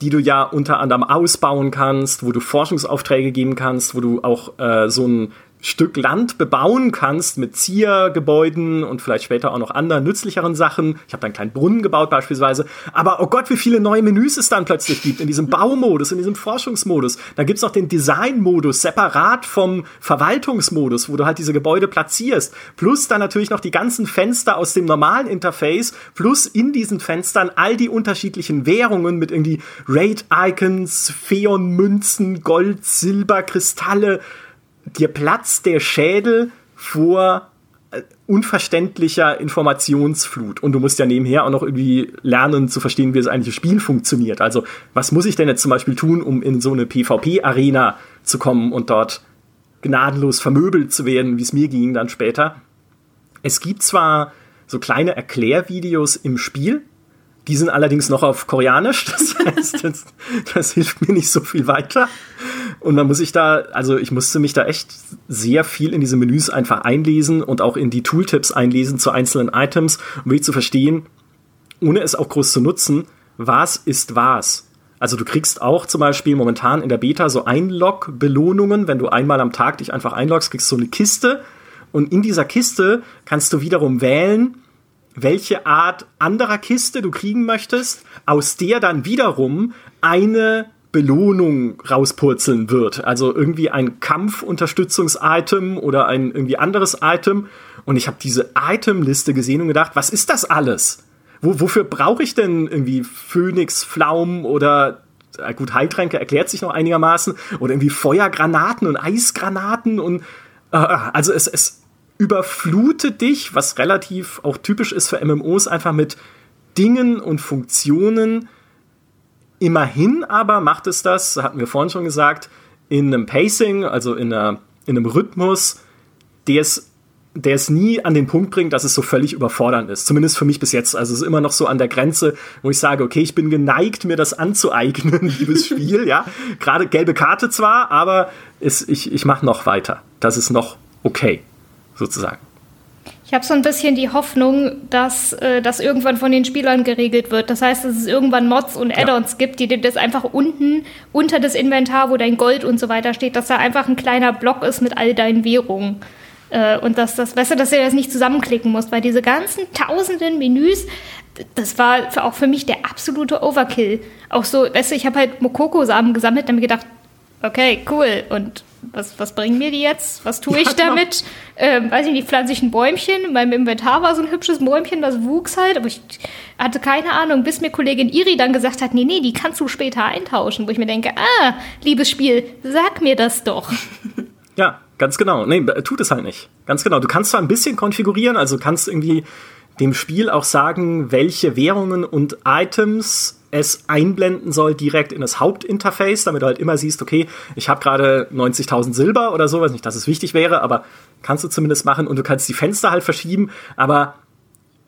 die du ja unter anderem ausbauen kannst, wo du Forschungsaufträge geben kannst, wo du auch äh, so ein Stück Land bebauen kannst mit Ziergebäuden und vielleicht später auch noch anderen nützlicheren Sachen. Ich habe da einen kleinen Brunnen gebaut beispielsweise. Aber oh Gott, wie viele neue Menüs es dann plötzlich gibt in diesem [laughs] Baumodus, in diesem Forschungsmodus. Da gibt's noch den Designmodus separat vom Verwaltungsmodus, wo du halt diese Gebäude platzierst. Plus dann natürlich noch die ganzen Fenster aus dem normalen Interface. Plus in diesen Fenstern all die unterschiedlichen Währungen mit irgendwie Raid-Icons, Pheon-Münzen, Gold, Silber, Kristalle dir platzt der Schädel vor äh, unverständlicher Informationsflut. Und du musst ja nebenher auch noch irgendwie lernen zu verstehen, wie das eigentliche Spiel funktioniert. Also, was muss ich denn jetzt zum Beispiel tun, um in so eine PvP-Arena zu kommen und dort gnadenlos vermöbelt zu werden, wie es mir ging dann später. Es gibt zwar so kleine Erklärvideos im Spiel, die sind allerdings noch auf Koreanisch, [laughs] das heißt, das, das, hilft mir nicht so viel weiter. Und man muss sich da, also ich musste mich da echt sehr viel in diese Menüs einfach einlesen und auch in die Tooltips einlesen zu einzelnen Items, um wirklich zu verstehen, ohne es auch groß zu nutzen, was ist was. Also du kriegst auch zum Beispiel momentan in der Beta so Einlog-Belohnungen, wenn du einmal am Tag dich einfach einloggst, kriegst du so eine Kiste und in dieser Kiste kannst du wiederum wählen, welche Art anderer Kiste du kriegen möchtest, aus der dann wiederum eine Belohnung rauspurzeln wird. Also irgendwie ein Kampfunterstützungs-Item oder ein irgendwie anderes Item. Und ich habe diese Itemliste gesehen und gedacht, was ist das alles? Wo, wofür brauche ich denn irgendwie Phönix, Pflaumen oder äh, gut, Heiltränke erklärt sich noch einigermaßen oder irgendwie Feuergranaten und Eisgranaten und äh, also es, es überflutet dich, was relativ auch typisch ist für MMOs, einfach mit Dingen und Funktionen. Immerhin aber macht es das, hatten wir vorhin schon gesagt, in einem Pacing, also in, einer, in einem Rhythmus, der es, der es nie an den Punkt bringt, dass es so völlig überfordernd ist. Zumindest für mich bis jetzt. Also es ist immer noch so an der Grenze, wo ich sage, okay, ich bin geneigt, mir das anzueignen, [laughs] liebes Spiel, ja. Gerade gelbe Karte zwar, aber es, ich, ich mache noch weiter. Das ist noch okay sozusagen. Ich habe so ein bisschen die Hoffnung, dass äh, das irgendwann von den Spielern geregelt wird. Das heißt, dass es irgendwann Mods und Add-ons ja. gibt, die dir das einfach unten unter das Inventar, wo dein Gold und so weiter steht, dass da einfach ein kleiner Block ist mit all deinen Währungen. Äh, und dass das, weißt du, dass du das nicht zusammenklicken musst, weil diese ganzen tausenden Menüs, das war auch für mich der absolute Overkill. Auch so, weißt du, ich habe halt Mokoko-Samen gesammelt und mir gedacht, okay, cool. Und was, was bringen mir die jetzt? Was tue ich ja, genau. damit? Ähm, weiß ich nicht, pflanze ich ein Bäumchen? In meinem Inventar war so ein hübsches Bäumchen, das wuchs halt, aber ich hatte keine Ahnung, bis mir Kollegin Iri dann gesagt hat, nee, nee, die kannst du später eintauschen, wo ich mir denke, ah, liebes Spiel, sag mir das doch. [laughs] Ja, ganz genau. Nee, tut es halt nicht. Ganz genau. Du kannst zwar ein bisschen konfigurieren, also kannst irgendwie dem Spiel auch sagen, welche Währungen und Items es einblenden soll direkt in das Hauptinterface, damit du halt immer siehst, okay, ich habe gerade 90.000 Silber oder so, weiß nicht, dass es wichtig wäre, aber kannst du zumindest machen und du kannst die Fenster halt verschieben, aber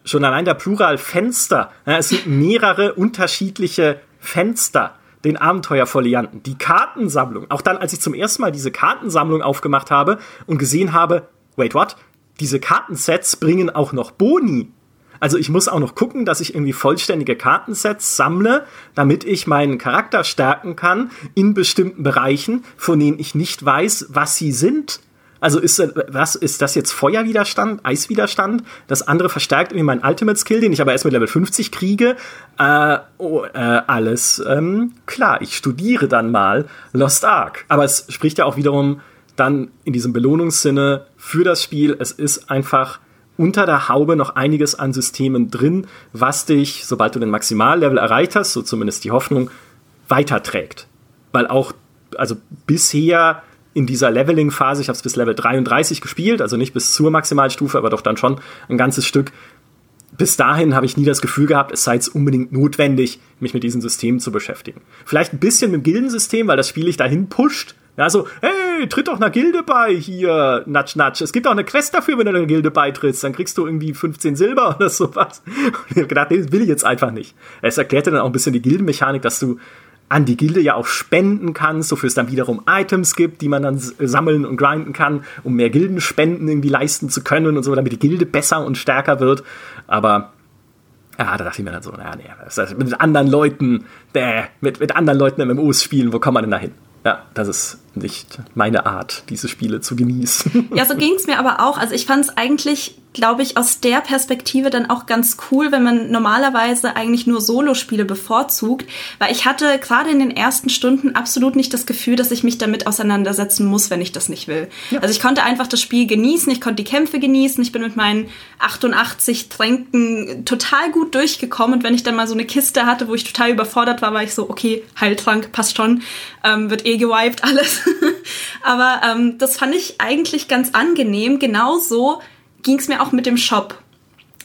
schon allein der Plural Fenster. Ja, es sind mehrere unterschiedliche Fenster den Abenteuerfolianten, die Kartensammlung. Auch dann, als ich zum ersten Mal diese Kartensammlung aufgemacht habe und gesehen habe, wait, what? Diese Kartensets bringen auch noch Boni. Also ich muss auch noch gucken, dass ich irgendwie vollständige Kartensets sammle, damit ich meinen Charakter stärken kann in bestimmten Bereichen, von denen ich nicht weiß, was sie sind. Also ist, was, ist das jetzt Feuerwiderstand, Eiswiderstand? Das andere verstärkt irgendwie meinen Ultimate Skill, den ich aber erst mit Level 50 kriege. Äh, oh, äh, alles ähm, klar, ich studiere dann mal Lost Ark. Aber es spricht ja auch wiederum dann in diesem Belohnungssinne für das Spiel. Es ist einfach unter der Haube noch einiges an Systemen drin, was dich, sobald du den Maximallevel erreicht hast, so zumindest die Hoffnung, weiterträgt. Weil auch, also bisher in dieser Leveling-Phase, ich habe es bis Level 33 gespielt, also nicht bis zur Maximalstufe, aber doch dann schon ein ganzes Stück. Bis dahin habe ich nie das Gefühl gehabt, es sei jetzt unbedingt notwendig, mich mit diesem System zu beschäftigen. Vielleicht ein bisschen mit dem Gildensystem, weil das Spiel dich dahin pusht. Ja, so, hey, tritt doch einer Gilde bei hier, natsch, natsch. Es gibt auch eine Quest dafür, wenn du einer Gilde beitrittst. Dann kriegst du irgendwie 15 Silber [laughs] oder sowas. Und ich habe gedacht, das will ich jetzt einfach nicht. Es erklärte dann auch ein bisschen die Gildenmechanik, dass du an die Gilde ja auch spenden kannst, wofür es dann wiederum Items gibt, die man dann sammeln und grinden kann, um mehr Gildenspenden irgendwie leisten zu können und so, damit die Gilde besser und stärker wird. Aber ja, da dachte ich mir dann so, naja, nee, mit anderen Leuten, äh, mit, mit anderen Leuten MMOs spielen, wo kommt man denn da hin? Ja, das ist nicht meine Art, diese Spiele zu genießen. [laughs] Ja, so ging es mir aber auch. Also ich fand es eigentlich glaube ich, aus der Perspektive dann auch ganz cool, wenn man normalerweise eigentlich nur Solospiele bevorzugt, weil ich hatte gerade in den ersten Stunden absolut nicht das Gefühl, dass ich mich damit auseinandersetzen muss, wenn ich das nicht will. Ja. Also ich konnte einfach das Spiel genießen, ich konnte die Kämpfe genießen, ich bin mit meinen 88 Tränken total gut durchgekommen und wenn ich dann mal so eine Kiste hatte, wo ich total überfordert war, war ich so, okay, Heiltrank, passt schon, ähm, wird eh gewiped [laughs] alles. [laughs] Aber ähm, das fand ich eigentlich ganz angenehm, genauso ging es mir auch mit dem Shop.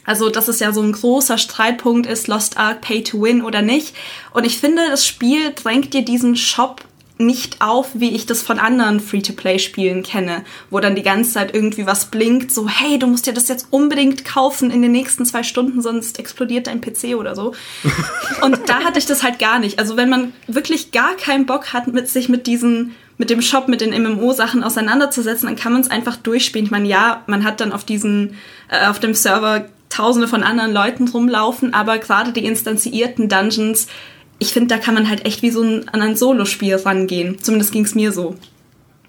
Also, dass es ja so ein großer Streitpunkt ist, Lost Ark Pay to Win oder nicht. Und ich finde, das Spiel drängt dir diesen Shop nicht auf, wie ich das von anderen Free-to-Play-Spielen kenne, wo dann die ganze Zeit irgendwie was blinkt, so, hey, du musst dir das jetzt unbedingt kaufen in den nächsten zwei Stunden, sonst explodiert dein PC oder so. [laughs] Und da hatte ich das halt gar nicht. Also wenn man wirklich gar keinen Bock hat, mit sich mit diesen mit dem Shop, mit den MMO-Sachen auseinanderzusetzen, dann kann man es einfach durchspielen. Ich meine, ja, man hat dann auf diesen, äh, auf dem Server tausende von anderen Leuten rumlaufen, aber gerade die instanzierten Dungeons, ich finde, da kann man halt echt wie so ein, an ein Solospiel rangehen. Zumindest ging es mir so.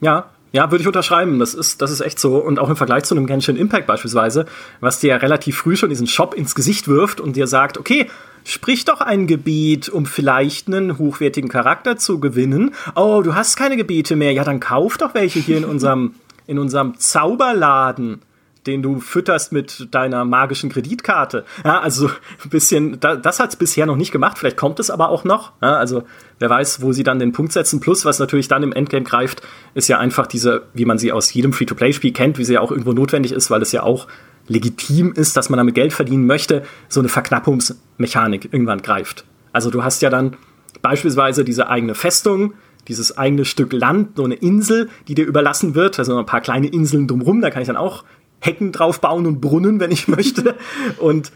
Ja, ja, würde ich unterschreiben. Das ist, das ist echt so. Und auch im Vergleich zu einem Genshin Impact beispielsweise, was dir ja relativ früh schon diesen Shop ins Gesicht wirft und dir sagt, okay, sprich doch ein Gebiet, um vielleicht einen hochwertigen Charakter zu gewinnen. Oh, du hast keine Gebiete mehr. Ja, dann kauf doch welche hier in unserem, [laughs] in unserem Zauberladen den du fütterst mit deiner magischen Kreditkarte. Ja, also ein bisschen, da, das hat es bisher noch nicht gemacht, vielleicht kommt es aber auch noch. Ja, also wer weiß, wo sie dann den Punkt setzen. Plus, was natürlich dann im Endgame greift, ist ja einfach diese, wie man sie aus jedem Free-to-Play-Spiel kennt, wie sie ja auch irgendwo notwendig ist, weil es ja auch legitim ist, dass man damit Geld verdienen möchte, so eine Verknappungsmechanik irgendwann greift. Also du hast ja dann beispielsweise diese eigene Festung, dieses eigene Stück Land, so eine Insel, die dir überlassen wird, also ein paar kleine Inseln drumherum, da kann ich dann auch Hecken drauf bauen und Brunnen, wenn ich [laughs] möchte. Und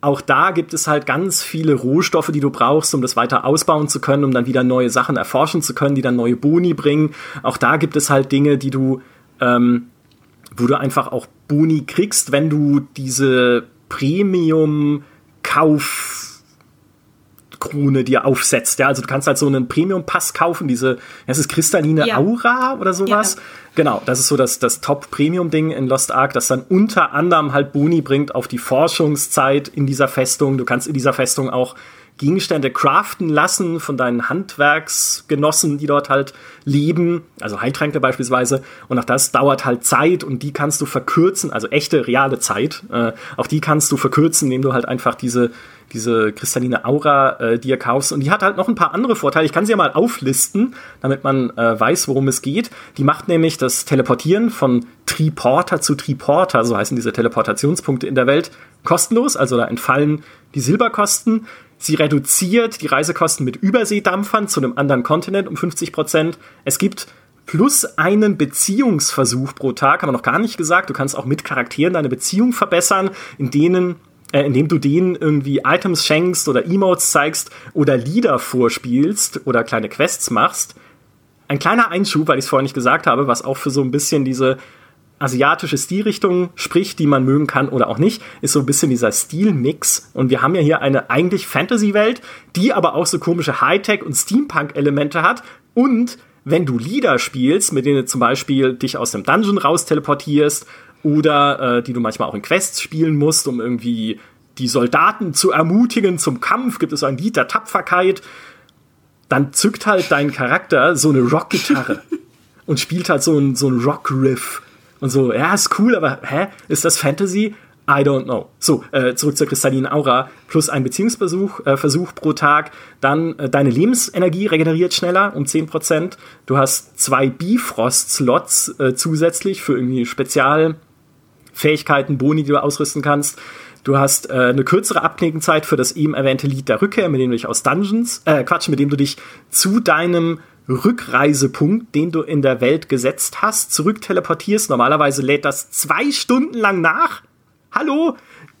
auch da gibt es halt ganz viele Rohstoffe, die du brauchst, um das weiter ausbauen zu können, um dann wieder neue Sachen erforschen zu können, die dann neue Boni bringen. Auch da gibt es halt Dinge, die du, ähm, wo du einfach auch Boni kriegst, wenn du diese Premium-Kauf Krone dir aufsetzt. Ja, also du kannst halt so einen Premium-Pass kaufen, diese, das ist kristalline ja. Aura oder sowas. Ja. Genau, das ist so das, das Top-Premium-Ding in Lost Ark, das dann unter anderem halt Boni bringt auf die Forschungszeit in dieser Festung. Du kannst in dieser Festung auch Gegenstände craften lassen von deinen Handwerksgenossen, die dort halt leben, also Heiltränke beispielsweise. Und auch das dauert halt Zeit und die kannst du verkürzen, also echte, reale Zeit. Äh, auch die kannst du verkürzen, indem du halt einfach diese, diese kristalline Aura äh, dir kaufst. Und die hat halt noch ein paar andere Vorteile. Ich kann sie ja mal auflisten, damit man äh, weiß, worum es geht. Die macht nämlich das Teleportieren von Triporter zu Triporter, so heißen diese Teleportationspunkte in der Welt, kostenlos. Also da entfallen die Silberkosten. Sie reduziert die Reisekosten mit Überseedampfern zu einem anderen Kontinent um 50 Prozent. Es gibt plus einen Beziehungsversuch pro Tag, haben wir noch gar nicht gesagt. Du kannst auch mit Charakteren deine Beziehung verbessern, in denen äh, indem du denen irgendwie Items schenkst oder Emotes zeigst oder Lieder vorspielst oder kleine Quests machst. Ein kleiner Einschub, weil ich es vorher nicht gesagt habe, was auch für so ein bisschen diese asiatische Stilrichtung spricht, die man mögen kann oder auch nicht, ist so ein bisschen dieser Stilmix. Und wir haben ja hier eine eigentlich Fantasy-Welt, die aber auch so komische Hightech- und Steampunk-Elemente hat. Und wenn du Lieder spielst, mit denen du zum Beispiel dich aus dem Dungeon raus teleportierst oder äh, die du manchmal auch in Quests spielen musst, um irgendwie die Soldaten zu ermutigen zum Kampf, gibt es ein Lied der Tapferkeit, dann zückt halt dein Charakter so eine Rockgitarre [laughs] und spielt halt so ein, so ein Rock-Riff und so, ja, ist cool, aber hä? Ist das Fantasy? I don't know. So, äh, zurück zur kristallinen Aura. Plus ein Beziehungsversuch äh, Versuch pro Tag. Dann äh, deine Lebensenergie regeneriert schneller um 10%. Du hast zwei Bifrost-Slots äh, zusätzlich für irgendwie Spezialfähigkeiten, Boni, die du ausrüsten kannst. Du hast äh, eine kürzere Abknickenzeit für das eben erwähnte Lied der Rückkehr, mit dem du dich aus Dungeons, äh, Quatsch, mit dem du dich zu deinem Rückreisepunkt, den du in der Welt gesetzt hast, zurück teleportierst. Normalerweise lädt das zwei Stunden lang nach. Hallo?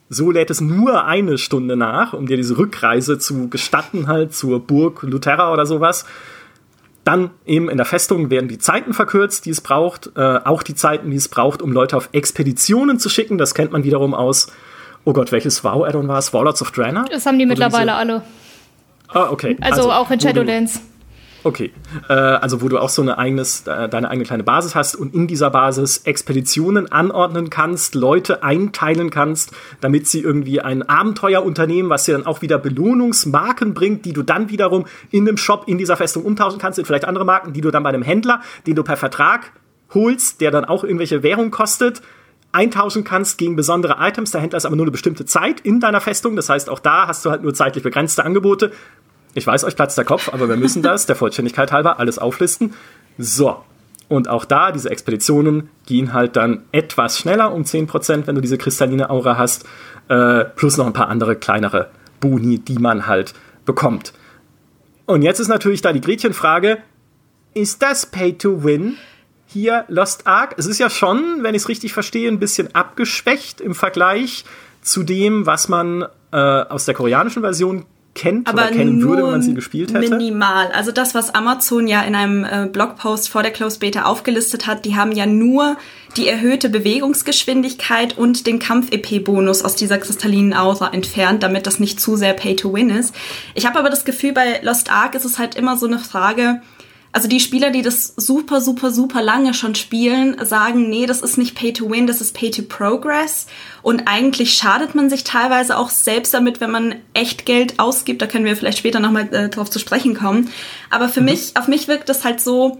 So lädt es nur eine Stunde nach, um dir diese Rückreise zu gestatten, halt zur Burg Luterra oder sowas. Dann eben in der Festung werden die Zeiten verkürzt, die es braucht. Äh, auch die Zeiten, die es braucht, um Leute auf Expeditionen zu schicken. Das kennt man wiederum aus. Oh Gott, welches WoW-Addon war es? Warlords of Draenor? Das haben die Oder mittlerweile diese- alle. Ah, okay. Also, auch in wo du- Shadowlands. Okay, äh, also wo du auch so eine eigenes, äh, deine eigene kleine Basis hast und in dieser Basis Expeditionen anordnen kannst, Leute einteilen kannst, damit sie irgendwie ein Abenteuer unternehmen, was dir dann auch wieder Belohnungsmarken bringt, die du dann wiederum in dem Shop in dieser Festung umtauschen kannst in vielleicht andere Marken, die du dann bei einem Händler, den du per Vertrag holst, der dann auch irgendwelche Währung kostet, eintauschen kannst gegen besondere Items. Der Händler ist aber nur eine bestimmte Zeit in deiner Festung. Das heißt, auch da hast du halt nur zeitlich begrenzte Angebote. Ich weiß, euch platzt der Kopf, aber wir müssen das, der Vollständigkeit halber, alles auflisten. So. Und auch da, diese Expeditionen gehen halt dann etwas schneller um 10%, wenn du diese kristalline Aura hast. Äh, plus noch ein paar andere kleinere Boni, die man halt bekommt. Und jetzt ist natürlich da die Gretchenfrage, ist das Pay to Win? Hier Lost Ark. Es ist ja schon, wenn ich es richtig verstehe, ein bisschen abgeschwächt im Vergleich zu dem, was man äh, aus der koreanischen Version kennt aber oder kennen würde, wenn man sie gespielt hätte. minimal. Also das, was Amazon ja in einem äh, Blogpost vor der Closed Beta aufgelistet hat, die haben ja nur die erhöhte Bewegungsgeschwindigkeit und den Kampf-EP-Bonus aus dieser kristallinen Aura entfernt, damit das nicht zu sehr Pay-to-Win ist. Ich habe aber das Gefühl, bei Lost Ark ist es halt immer so eine Frage, also die Spieler, die das super, super, super lange schon spielen, sagen, nee, das ist nicht Pay to Win, das ist Pay to Progress. Und eigentlich schadet man sich teilweise auch selbst damit, wenn man echt Geld ausgibt. Da können wir vielleicht später nochmal äh, drauf zu sprechen kommen. Aber für mich, auf mich wirkt das halt so,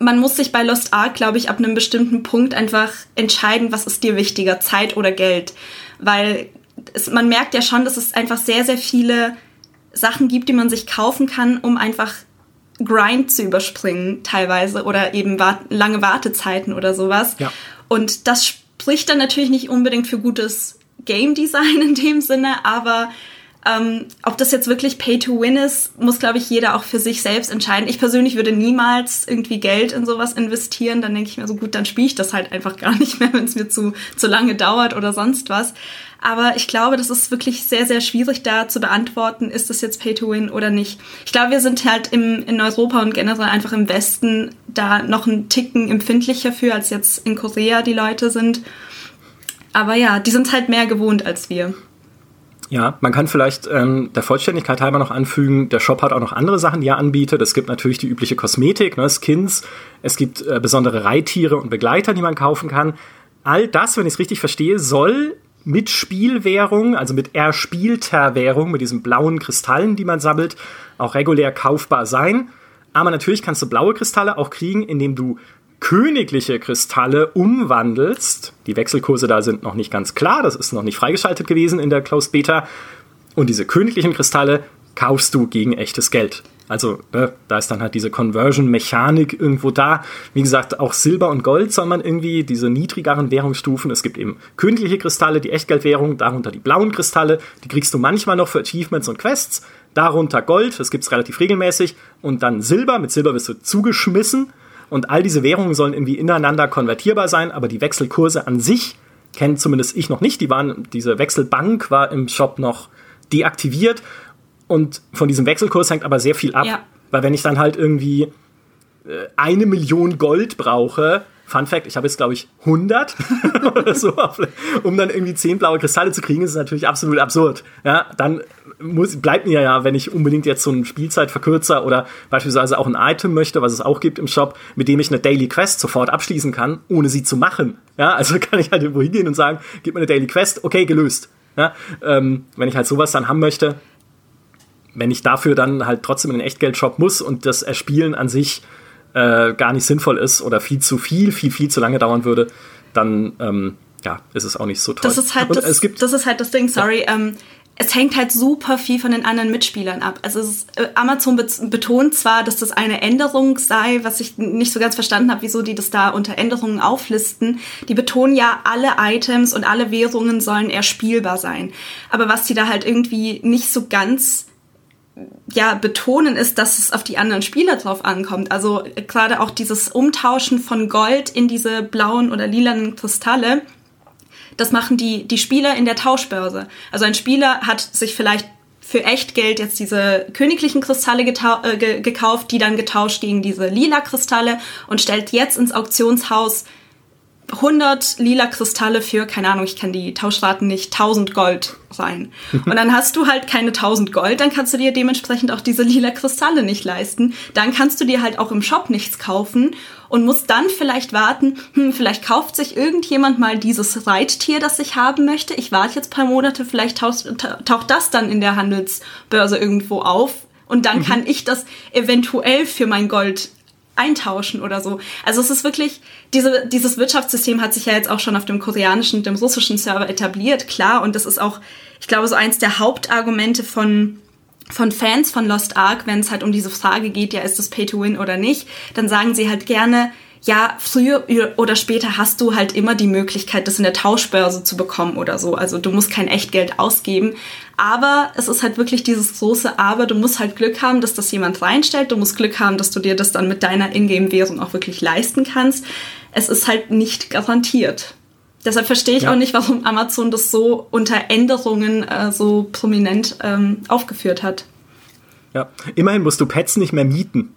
man muss sich bei Lost Ark, glaube ich, ab einem bestimmten Punkt einfach entscheiden, was ist dir wichtiger, Zeit oder Geld. Weil es, man merkt ja schon, dass es einfach sehr, sehr viele Sachen gibt, die man sich kaufen kann, um einfach Grind zu überspringen teilweise oder eben lange Wartezeiten oder sowas. Ja. Und das spricht dann natürlich nicht unbedingt für gutes Game Design [laughs] in dem Sinne, aber ähm, ob das jetzt wirklich Pay to Win ist, muss, glaube ich, jeder auch für sich selbst entscheiden. Ich persönlich würde niemals irgendwie Geld in sowas investieren. Dann denke ich mir so, gut, dann spiele ich das halt einfach gar nicht mehr, [laughs] wenn es mir zu, zu lange dauert oder sonst was. Aber ich glaube, das ist wirklich sehr, sehr schwierig da zu beantworten, ist das jetzt Pay to Win oder nicht. Ich glaube, wir sind halt im, in Europa und generell einfach im Westen da noch einen Ticken empfindlicher für, als jetzt in Korea die Leute sind. Aber ja, die sind halt mehr gewohnt als wir. Ja, man kann vielleicht ähm, der Vollständigkeit halber noch anfügen, der Shop hat auch noch andere Sachen, die er anbietet. Es gibt natürlich die übliche Kosmetik, ne, Skins, es gibt äh, besondere Reittiere und Begleiter, die man kaufen kann. All das, wenn ich es richtig verstehe, soll mit Spielwährung, also mit erspielter Währung, mit diesen blauen Kristallen, die man sammelt, auch regulär kaufbar sein. Aber natürlich kannst du blaue Kristalle auch kriegen, indem du königliche Kristalle umwandelst. Die Wechselkurse da sind noch nicht ganz klar, das ist noch nicht freigeschaltet gewesen in der Closed Beta. Und diese königlichen Kristalle kaufst du gegen echtes Geld. Also ne, da ist dann halt diese Conversion-Mechanik irgendwo da. Wie gesagt, auch Silber und Gold soll man irgendwie, diese niedrigeren Währungsstufen. Es gibt eben königliche Kristalle, die Echtgeldwährung, darunter die blauen Kristalle. Die kriegst du manchmal noch für Achievements und Quests. Darunter Gold, das gibt's relativ regelmäßig. Und dann Silber, mit Silber wirst du zugeschmissen. Und all diese Währungen sollen irgendwie ineinander konvertierbar sein, aber die Wechselkurse an sich kenne zumindest ich noch nicht. Die waren, diese Wechselbank war im Shop noch deaktiviert und von diesem Wechselkurs hängt aber sehr viel ab. Ja. Weil wenn ich dann halt irgendwie äh, eine Million Gold brauche, Fun Fact, ich habe jetzt, glaube ich, 100 [laughs] oder so, um dann irgendwie 10 blaue Kristalle zu kriegen, ist es natürlich absolut absurd. Ja, dann muss, bleibt mir ja, wenn ich unbedingt jetzt so einen Spielzeitverkürzer oder beispielsweise auch ein Item möchte, was es auch gibt im Shop, mit dem ich eine Daily Quest sofort abschließen kann, ohne sie zu machen. Ja, also [laughs] kann ich halt irgendwo hingehen und sagen, gib mir eine Daily Quest, okay, gelöst. Ja, ähm, wenn ich halt sowas dann haben möchte, wenn ich dafür dann halt trotzdem in den Echtgeldshop muss und das Erspielen an sich äh, gar nicht sinnvoll ist oder viel zu viel, viel, viel zu lange dauern würde, dann ähm, ja, ist es auch nicht so toll. Das ist halt, das, es gibt, das, ist halt das Ding, sorry. Ja. Ähm, es hängt halt super viel von den anderen Mitspielern ab. Also ist, äh, Amazon betont zwar, dass das eine Änderung sei, was ich nicht so ganz verstanden habe, wieso die das da unter Änderungen auflisten. Die betonen ja, alle Items und alle Währungen sollen erspielbar sein. Aber was die da halt irgendwie nicht so ganz ja, betonen ist, dass es auf die anderen Spieler drauf ankommt. Also äh, gerade auch dieses Umtauschen von Gold in diese blauen oder lilanen Kristalle, das machen die, die Spieler in der Tauschbörse. Also ein Spieler hat sich vielleicht für Echtgeld jetzt diese königlichen Kristalle äh, gekauft, die dann getauscht gegen diese lila Kristalle und stellt jetzt ins Auktionshaus 100 lila Kristalle für, keine Ahnung, ich kenne die Tauschraten nicht, 1000 Gold rein. Und dann hast du halt keine 1000 Gold, dann kannst du dir dementsprechend auch diese lila Kristalle nicht leisten. Dann kannst du dir halt auch im Shop nichts kaufen und musst dann vielleicht warten, hm, vielleicht kauft sich irgendjemand mal dieses Reittier, das ich haben möchte. Ich warte jetzt paar Monate, vielleicht taucht, taucht das dann in der Handelsbörse irgendwo auf. Und dann mhm. kann ich das eventuell für mein Gold eintauschen oder so. Also es ist wirklich, diese, dieses Wirtschaftssystem hat sich ja jetzt auch schon auf dem koreanischen dem russischen Server etabliert, klar. Und das ist auch, ich glaube, so eins der Hauptargumente von von Fans von Lost Ark, wenn es halt um diese Frage geht, ja, ist das Pay to Win oder nicht, dann sagen sie halt gerne, ja, früher oder später hast du halt immer die Möglichkeit, das in der Tauschbörse zu bekommen oder so. Also du musst kein Echtgeld ausgeben. Aber es ist halt wirklich dieses große Aber. Du musst halt Glück haben, dass das jemand reinstellt. Du musst Glück haben, dass du dir das dann mit deiner Ingame-Währung auch wirklich leisten kannst. Es ist halt nicht garantiert. Deshalb verstehe ich ja. auch nicht, warum Amazon das so unter Änderungen äh, so prominent ähm, aufgeführt hat. Ja, immerhin musst du Pets nicht mehr mieten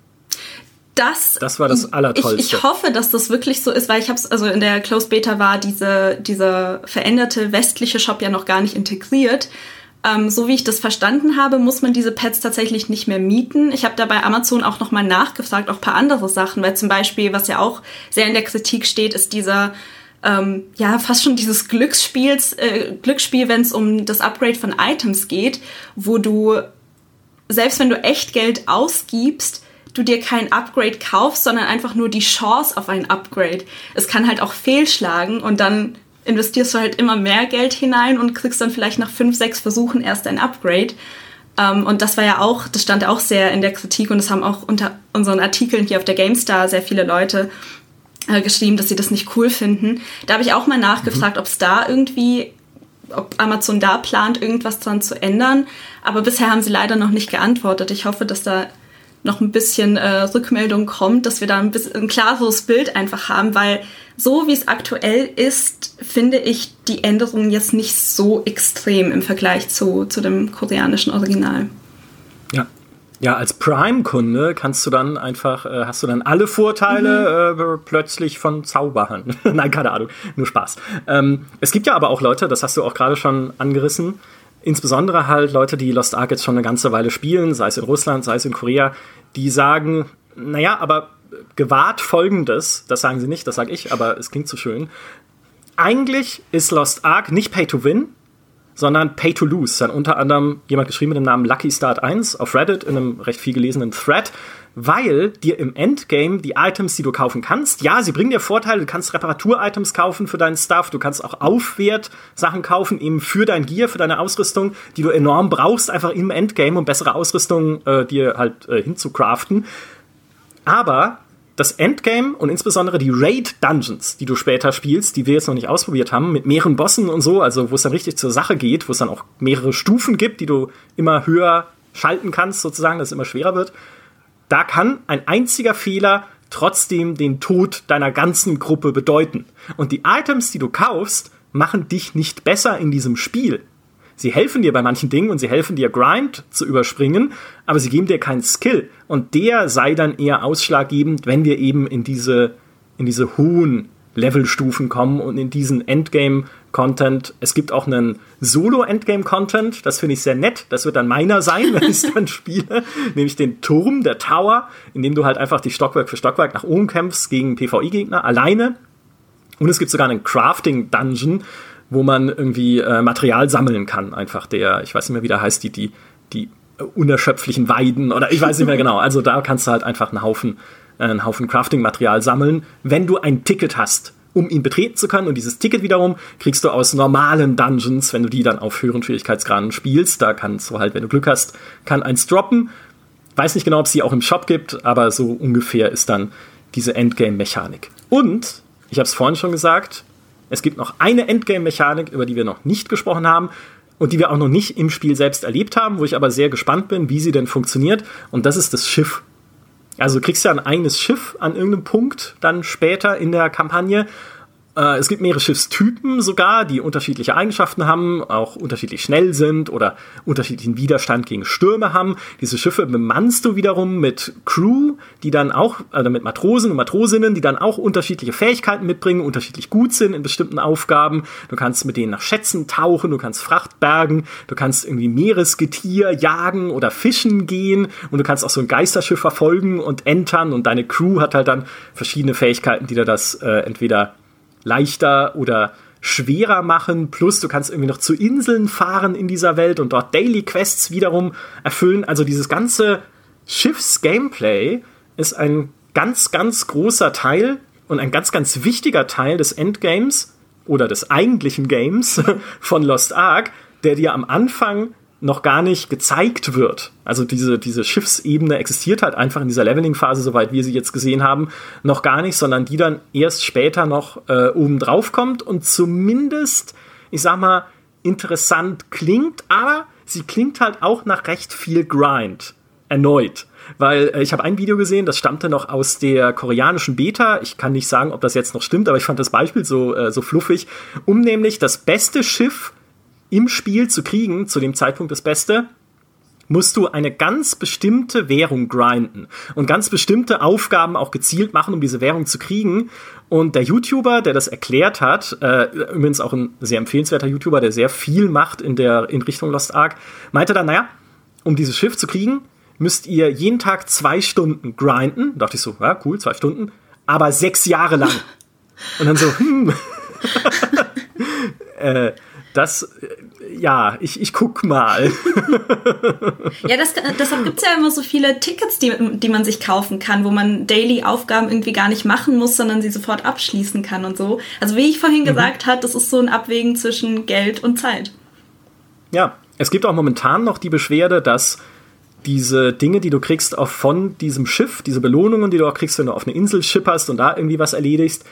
das, das war das Allertollste. Ich, ich hoffe, dass das wirklich so ist, weil ich habe es, also in der Closed Beta war diese, dieser veränderte westliche Shop ja noch gar nicht integriert. Ähm, so wie ich das verstanden habe, muss man diese Pads tatsächlich nicht mehr mieten. Ich habe da bei Amazon auch nochmal nachgefragt, auch paar andere Sachen, weil zum Beispiel, was ja auch sehr in der Kritik steht, ist dieser ähm, ja, fast schon dieses Glücksspiels, äh, Glücksspiel, wenn es um das Upgrade von Items geht, wo du, selbst wenn du echt Geld ausgibst, du dir kein Upgrade kaufst, sondern einfach nur die Chance auf ein Upgrade. Es kann halt auch fehlschlagen und dann investierst du halt immer mehr Geld hinein und kriegst dann vielleicht nach fünf, sechs Versuchen erst ein Upgrade. Um, ähm, und das war ja auch, das stand auch sehr in der Kritik und das haben auch unter unseren Artikeln hier auf der GameStar sehr viele Leute äh, geschrieben, dass sie das nicht cool finden. Da habe ich auch mal nachgefragt, mhm. ob es da irgendwie, ob Amazon da plant, irgendwas dran zu ändern. Aber bisher haben sie leider noch nicht geantwortet. Ich hoffe, dass da noch ein bisschen äh, Rückmeldung kommt, dass wir da ein, bisschen, ein klareres Bild einfach haben, weil so wie es aktuell ist, finde ich die Änderungen jetzt nicht so extrem im Vergleich zu, zu dem koreanischen Original. Ja. Ja, als Prime-Kunde kannst du dann einfach, äh, hast du dann alle Vorteile mhm. äh, plötzlich von Zaubern. [laughs] Nein, keine Ahnung, nur Spaß. Ähm, es gibt ja aber auch Leute, das hast du auch gerade schon angerissen, insbesondere halt Leute, die Lost Ark jetzt schon eine ganze Weile spielen, sei es in Russland, sei es in Korea, die sagen, naja, aber gewahrt folgendes, das sagen sie nicht, das sage ich, aber es klingt so schön. Eigentlich ist Lost Ark nicht Pay to Win, sondern Pay to Lose. Dann unter anderem jemand geschrieben mit dem Namen Lucky Start 1 auf Reddit in einem recht viel gelesenen Thread, weil dir im Endgame die Items, die du kaufen kannst, ja, sie bringen dir Vorteile, du kannst Reparatur-Items kaufen für deinen Stuff, du kannst auch Aufwert-Sachen kaufen, eben für dein Gear, für deine Ausrüstung, die du enorm brauchst, einfach im Endgame, um bessere Ausrüstung äh, dir halt äh, hinzucraften. Aber das Endgame und insbesondere die Raid-Dungeons, die du später spielst, die wir jetzt noch nicht ausprobiert haben, mit mehreren Bossen und so, also wo es dann richtig zur Sache geht, wo es dann auch mehrere Stufen gibt, die du immer höher schalten kannst, sozusagen, dass es immer schwerer wird, da kann ein einziger Fehler trotzdem den Tod deiner ganzen Gruppe bedeuten. Und die Items, die du kaufst, machen dich nicht besser in diesem Spiel. Sie helfen dir bei manchen Dingen und sie helfen dir Grind zu überspringen, aber sie geben dir keinen Skill. Und der sei dann eher ausschlaggebend, wenn wir eben in diese, in diese hohen Levelstufen kommen und in diesen Endgame-Content. Es gibt auch einen Solo-Endgame-Content, das finde ich sehr nett. Das wird dann meiner sein, [laughs] wenn ich es dann spiele. Nämlich den Turm, der Tower, in dem du halt einfach die Stockwerk für Stockwerk nach oben kämpfst gegen PvE-Gegner alleine. Und es gibt sogar einen Crafting-Dungeon, wo man irgendwie äh, Material sammeln kann. Einfach der, ich weiß nicht mehr, wie der heißt, die, die, die unerschöpflichen Weiden oder ich weiß nicht mehr genau. Also da kannst du halt einfach einen Haufen, äh, einen Haufen Crafting-Material sammeln, wenn du ein Ticket hast, um ihn betreten zu können. Und dieses Ticket wiederum kriegst du aus normalen Dungeons, wenn du die dann auf höheren Schwierigkeitsgraden spielst. Da kannst du halt, wenn du Glück hast, kann eins droppen. Weiß nicht genau, ob es sie auch im Shop gibt, aber so ungefähr ist dann diese Endgame-Mechanik. Und, ich habe es vorhin schon gesagt, es gibt noch eine Endgame-Mechanik, über die wir noch nicht gesprochen haben und die wir auch noch nicht im Spiel selbst erlebt haben, wo ich aber sehr gespannt bin, wie sie denn funktioniert. Und das ist das Schiff. Also du kriegst ja ein eigenes Schiff an irgendeinem Punkt dann später in der Kampagne es gibt mehrere Schiffstypen sogar, die unterschiedliche Eigenschaften haben, auch unterschiedlich schnell sind oder unterschiedlichen Widerstand gegen Stürme haben. Diese Schiffe bemannst du wiederum mit Crew, die dann auch, also mit Matrosen und Matrosinnen, die dann auch unterschiedliche Fähigkeiten mitbringen, unterschiedlich gut sind in bestimmten Aufgaben. Du kannst mit denen nach Schätzen tauchen, du kannst Fracht bergen, du kannst irgendwie Meeresgetier jagen oder fischen gehen und du kannst auch so ein Geisterschiff verfolgen und entern und deine Crew hat halt dann verschiedene Fähigkeiten, die dir das äh, entweder leichter oder schwerer machen. Plus du kannst irgendwie noch zu Inseln fahren in dieser Welt und dort Daily Quests wiederum erfüllen. Also dieses ganze Schiffs-Gameplay ist ein ganz, ganz großer Teil und ein ganz, ganz wichtiger Teil des Endgames oder des eigentlichen Games [laughs] von Lost Ark, der dir am Anfang noch gar nicht gezeigt wird. Also diese, diese Schiffsebene existiert halt einfach in dieser Leveling-Phase, soweit wir sie jetzt gesehen haben, noch gar nicht, sondern die dann erst später noch äh, oben drauf kommt und zumindest, ich sag mal, interessant klingt, aber sie klingt halt auch nach recht viel Grind. Erneut. Weil äh, ich habe ein Video gesehen, das stammte noch aus der koreanischen Beta. Ich kann nicht sagen, ob das jetzt noch stimmt, aber ich fand das Beispiel so, äh, so fluffig, um nämlich das beste Schiff im Spiel zu kriegen, zu dem Zeitpunkt das Beste, musst du eine ganz bestimmte Währung grinden und ganz bestimmte Aufgaben auch gezielt machen, um diese Währung zu kriegen. Und der YouTuber, der das erklärt hat, äh, übrigens auch ein sehr empfehlenswerter YouTuber, der sehr viel macht in der in Richtung Lost Ark, meinte dann, naja, um dieses Schiff zu kriegen, müsst ihr jeden Tag zwei Stunden grinden. Da dachte ich so, ja, cool, zwei Stunden, aber sechs Jahre lang. Und dann so, hm. [laughs] äh, das, äh, ja, ich, ich guck mal. [laughs] ja, das, deshalb gibt es ja immer so viele Tickets, die, die man sich kaufen kann, wo man Daily-Aufgaben irgendwie gar nicht machen muss, sondern sie sofort abschließen kann und so. Also wie ich vorhin mhm. gesagt habe, das ist so ein Abwägen zwischen Geld und Zeit. Ja, es gibt auch momentan noch die Beschwerde, dass diese Dinge, die du kriegst auch von diesem Schiff, diese Belohnungen, die du auch kriegst, wenn du auf eine Insel schipperst und da irgendwie was erledigst,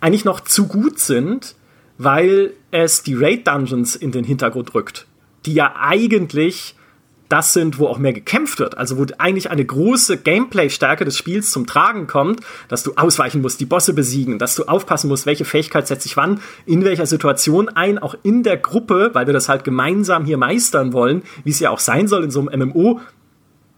eigentlich noch zu gut sind, weil es die Raid-Dungeons in den Hintergrund rückt, die ja eigentlich das sind, wo auch mehr gekämpft wird. Also wo eigentlich eine große Gameplay-Stärke des Spiels zum Tragen kommt, dass du ausweichen musst, die Bosse besiegen, dass du aufpassen musst, welche Fähigkeit setzt sich wann, in welcher Situation ein, auch in der Gruppe, weil wir das halt gemeinsam hier meistern wollen, wie es ja auch sein soll in so einem MMO,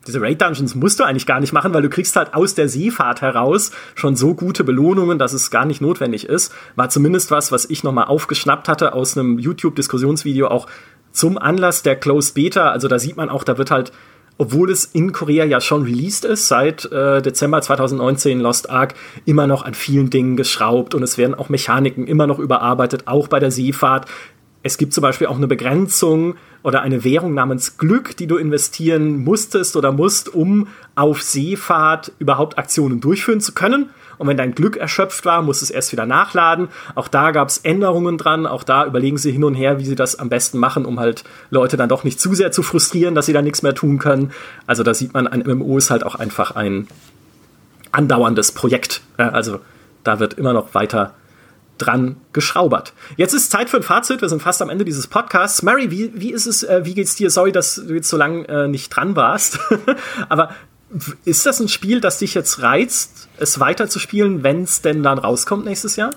diese Raid Dungeons musst du eigentlich gar nicht machen, weil du kriegst halt aus der Seefahrt heraus schon so gute Belohnungen, dass es gar nicht notwendig ist. War zumindest was, was ich nochmal aufgeschnappt hatte aus einem YouTube-Diskussionsvideo auch zum Anlass der Closed Beta. Also da sieht man auch, da wird halt, obwohl es in Korea ja schon released ist, seit äh, Dezember 2019 Lost Ark, immer noch an vielen Dingen geschraubt und es werden auch Mechaniken immer noch überarbeitet, auch bei der Seefahrt. Es gibt zum Beispiel auch eine Begrenzung oder eine Währung namens Glück, die du investieren musstest oder musst, um auf Seefahrt überhaupt Aktionen durchführen zu können. Und wenn dein Glück erschöpft war, musst du es erst wieder nachladen. Auch da gab es Änderungen dran. Auch da überlegen sie hin und her, wie sie das am besten machen, um halt Leute dann doch nicht zu sehr zu frustrieren, dass sie da nichts mehr tun können. Also da sieht man, ein MMO ist halt auch einfach ein andauerndes Projekt. Also da wird immer noch weiter dran geschraubert. Jetzt ist Zeit für ein Fazit. Wir sind fast am Ende dieses Podcasts. Mary, wie, wie ist es, äh, wie geht's dir? Sorry, dass du jetzt so lange äh, nicht dran warst. [laughs] Aber ist das ein Spiel, das dich jetzt reizt, es weiterzuspielen, wenn es denn dann rauskommt nächstes Jahr?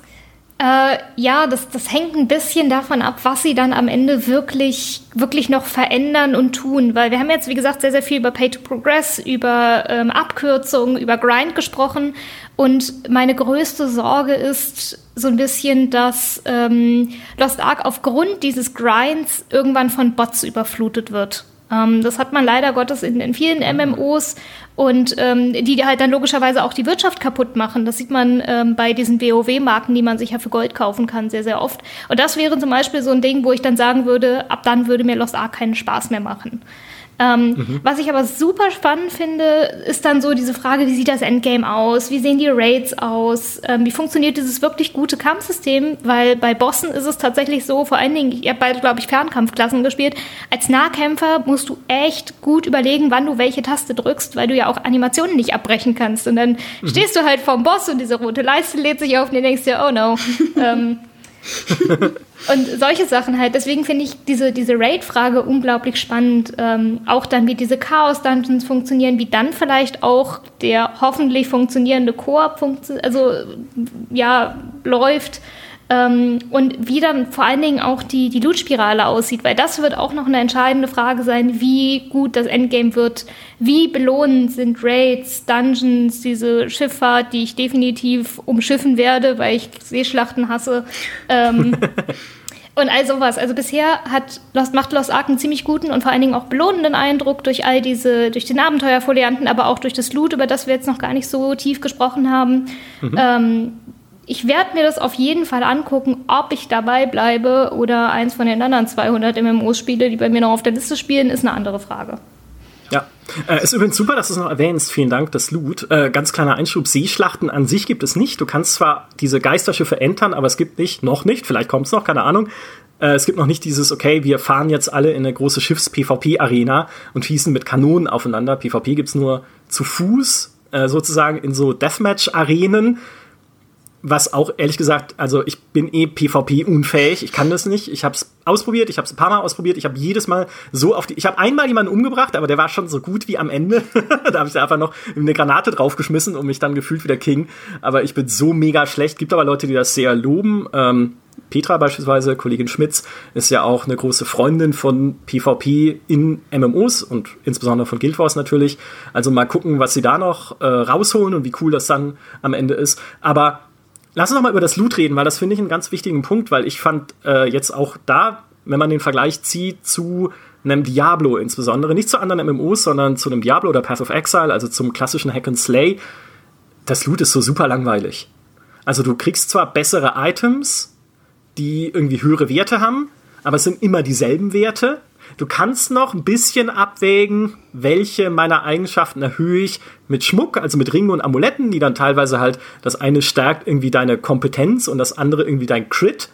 Äh, ja, das, das hängt ein bisschen davon ab, was sie dann am Ende wirklich, wirklich noch verändern und tun. Weil wir haben jetzt, wie gesagt, sehr, sehr viel über Pay to Progress, über ähm, Abkürzungen, über Grind gesprochen. Und meine größte Sorge ist so ein bisschen, dass ähm, Lost Ark aufgrund dieses Grinds irgendwann von Bots überflutet wird. Ähm, das hat man leider Gottes in, in vielen MMOs und ähm, die halt dann logischerweise auch die Wirtschaft kaputt machen. Das sieht man ähm, bei diesen WoW-Marken, die man sich ja für Gold kaufen kann, sehr, sehr oft. Und das wäre zum Beispiel so ein Ding, wo ich dann sagen würde, ab dann würde mir Lost Ark keinen Spaß mehr machen. Ähm, mhm. Was ich aber super spannend finde, ist dann so diese Frage, wie sieht das Endgame aus? Wie sehen die Raids aus? Ähm, wie funktioniert dieses wirklich gute Kampfsystem? Weil bei Bossen ist es tatsächlich so, vor allen Dingen, ich habe beide, glaube ich, Fernkampfklassen gespielt. Als Nahkämpfer musst du echt gut überlegen, wann du welche Taste drückst, weil du ja auch Animationen nicht abbrechen kannst. Und dann mhm. stehst du halt vorm Boss und diese rote Leiste lädt sich auf und du denkst dir, oh no. [laughs] ähm, [laughs] und solche Sachen halt. Deswegen finde ich diese, diese Raid-Frage unglaublich spannend. Ähm, auch dann, wie diese Chaos-Dungeons funktionieren, wie dann vielleicht auch der hoffentlich funktionierende Koop funktio also, ja, läuft. Ähm, und wie dann vor allen Dingen auch die, die Loot-Spirale aussieht, weil das wird auch noch eine entscheidende Frage sein, wie gut das Endgame wird, wie belohnend sind Raids, Dungeons, diese Schifffahrt, die ich definitiv umschiffen werde, weil ich Seeschlachten hasse. Ähm, [laughs] Und all sowas. Also bisher hat Lost, macht Lost Ark einen ziemlich guten und vor allen Dingen auch belohnenden Eindruck durch all diese, durch den Abenteuerfolianten, aber auch durch das Loot, über das wir jetzt noch gar nicht so tief gesprochen haben. Mhm. Ähm, ich werde mir das auf jeden Fall angucken, ob ich dabei bleibe oder eins von den anderen 200 MMOs spiele, die bei mir noch auf der Liste spielen, ist eine andere Frage. Ja, äh, ist übrigens super, dass du es noch erwähnst. Vielen Dank, das Loot. Äh, ganz kleiner Einschub: Seeschlachten an sich gibt es nicht. Du kannst zwar diese Geisterschiffe entern, aber es gibt nicht, noch nicht, vielleicht kommt es noch, keine Ahnung. Äh, es gibt noch nicht dieses, okay, wir fahren jetzt alle in eine große Schiffs-PvP-Arena und schießen mit Kanonen aufeinander. PvP gibt es nur zu Fuß, äh, sozusagen in so Deathmatch-Arenen was auch ehrlich gesagt, also ich bin eh PvP unfähig, ich kann das nicht. Ich habe es ausprobiert, ich habe es ein paar Mal ausprobiert, ich habe jedes Mal so auf die ich habe einmal jemanden umgebracht, aber der war schon so gut wie am Ende. [laughs] da habe ich einfach noch eine Granate draufgeschmissen und mich dann gefühlt wie der King, aber ich bin so mega schlecht. Gibt aber Leute, die das sehr loben. Ähm, Petra beispielsweise, Kollegin Schmitz, ist ja auch eine große Freundin von PvP in MMOs und insbesondere von Guild Wars natürlich. Also mal gucken, was sie da noch äh, rausholen und wie cool das dann am Ende ist. Aber Lass uns noch mal über das Loot reden, weil das finde ich einen ganz wichtigen Punkt, weil ich fand äh, jetzt auch da, wenn man den Vergleich zieht zu einem Diablo insbesondere, nicht zu anderen MMOs, sondern zu einem Diablo oder Path of Exile, also zum klassischen Hack and Slay, das Loot ist so super langweilig. Also du kriegst zwar bessere Items, die irgendwie höhere Werte haben, aber es sind immer dieselben Werte Du kannst noch ein bisschen abwägen, welche meiner Eigenschaften erhöhe ich mit Schmuck, also mit Ringen und Amuletten, die dann teilweise halt, das eine stärkt irgendwie deine Kompetenz und das andere irgendwie dein Crit.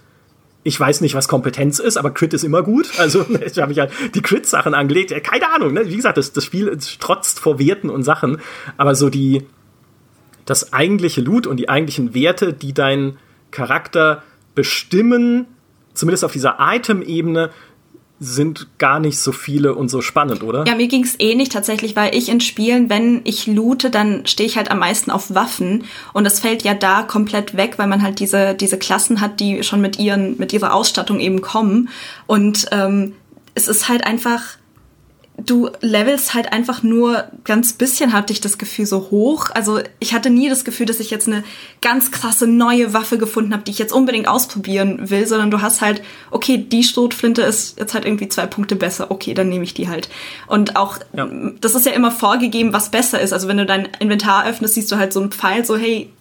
Ich weiß nicht, was Kompetenz ist, aber Crit ist immer gut. Also [laughs] ich habe mich halt die Crit-Sachen angelegt. Keine Ahnung, ne? Wie gesagt, das, das Spiel trotzt vor Werten und Sachen. Aber so die, das eigentliche Loot und die eigentlichen Werte, die deinen Charakter bestimmen, zumindest auf dieser Item-Ebene, sind gar nicht so viele und so spannend, oder? Ja, mir ging's eh nicht tatsächlich, weil ich in Spielen, wenn ich loote, dann stehe ich halt am meisten auf Waffen und das fällt ja da komplett weg, weil man halt diese diese Klassen hat, die schon mit ihren mit ihrer Ausstattung eben kommen und ähm, es ist halt einfach du levelst halt einfach nur ganz bisschen, hatte ich das Gefühl, so hoch. Also ich hatte nie das Gefühl, dass ich jetzt eine ganz krasse neue Waffe gefunden habe, die ich jetzt unbedingt ausprobieren will, sondern du hast halt, okay, die Schrotflinte ist jetzt halt irgendwie zwei Punkte besser, okay, dann nehme ich die halt. Und auch, ja. das ist ja immer vorgegeben, was besser ist. Also wenn du dein Inventar öffnest, siehst du halt so einen Pfeil, so hey,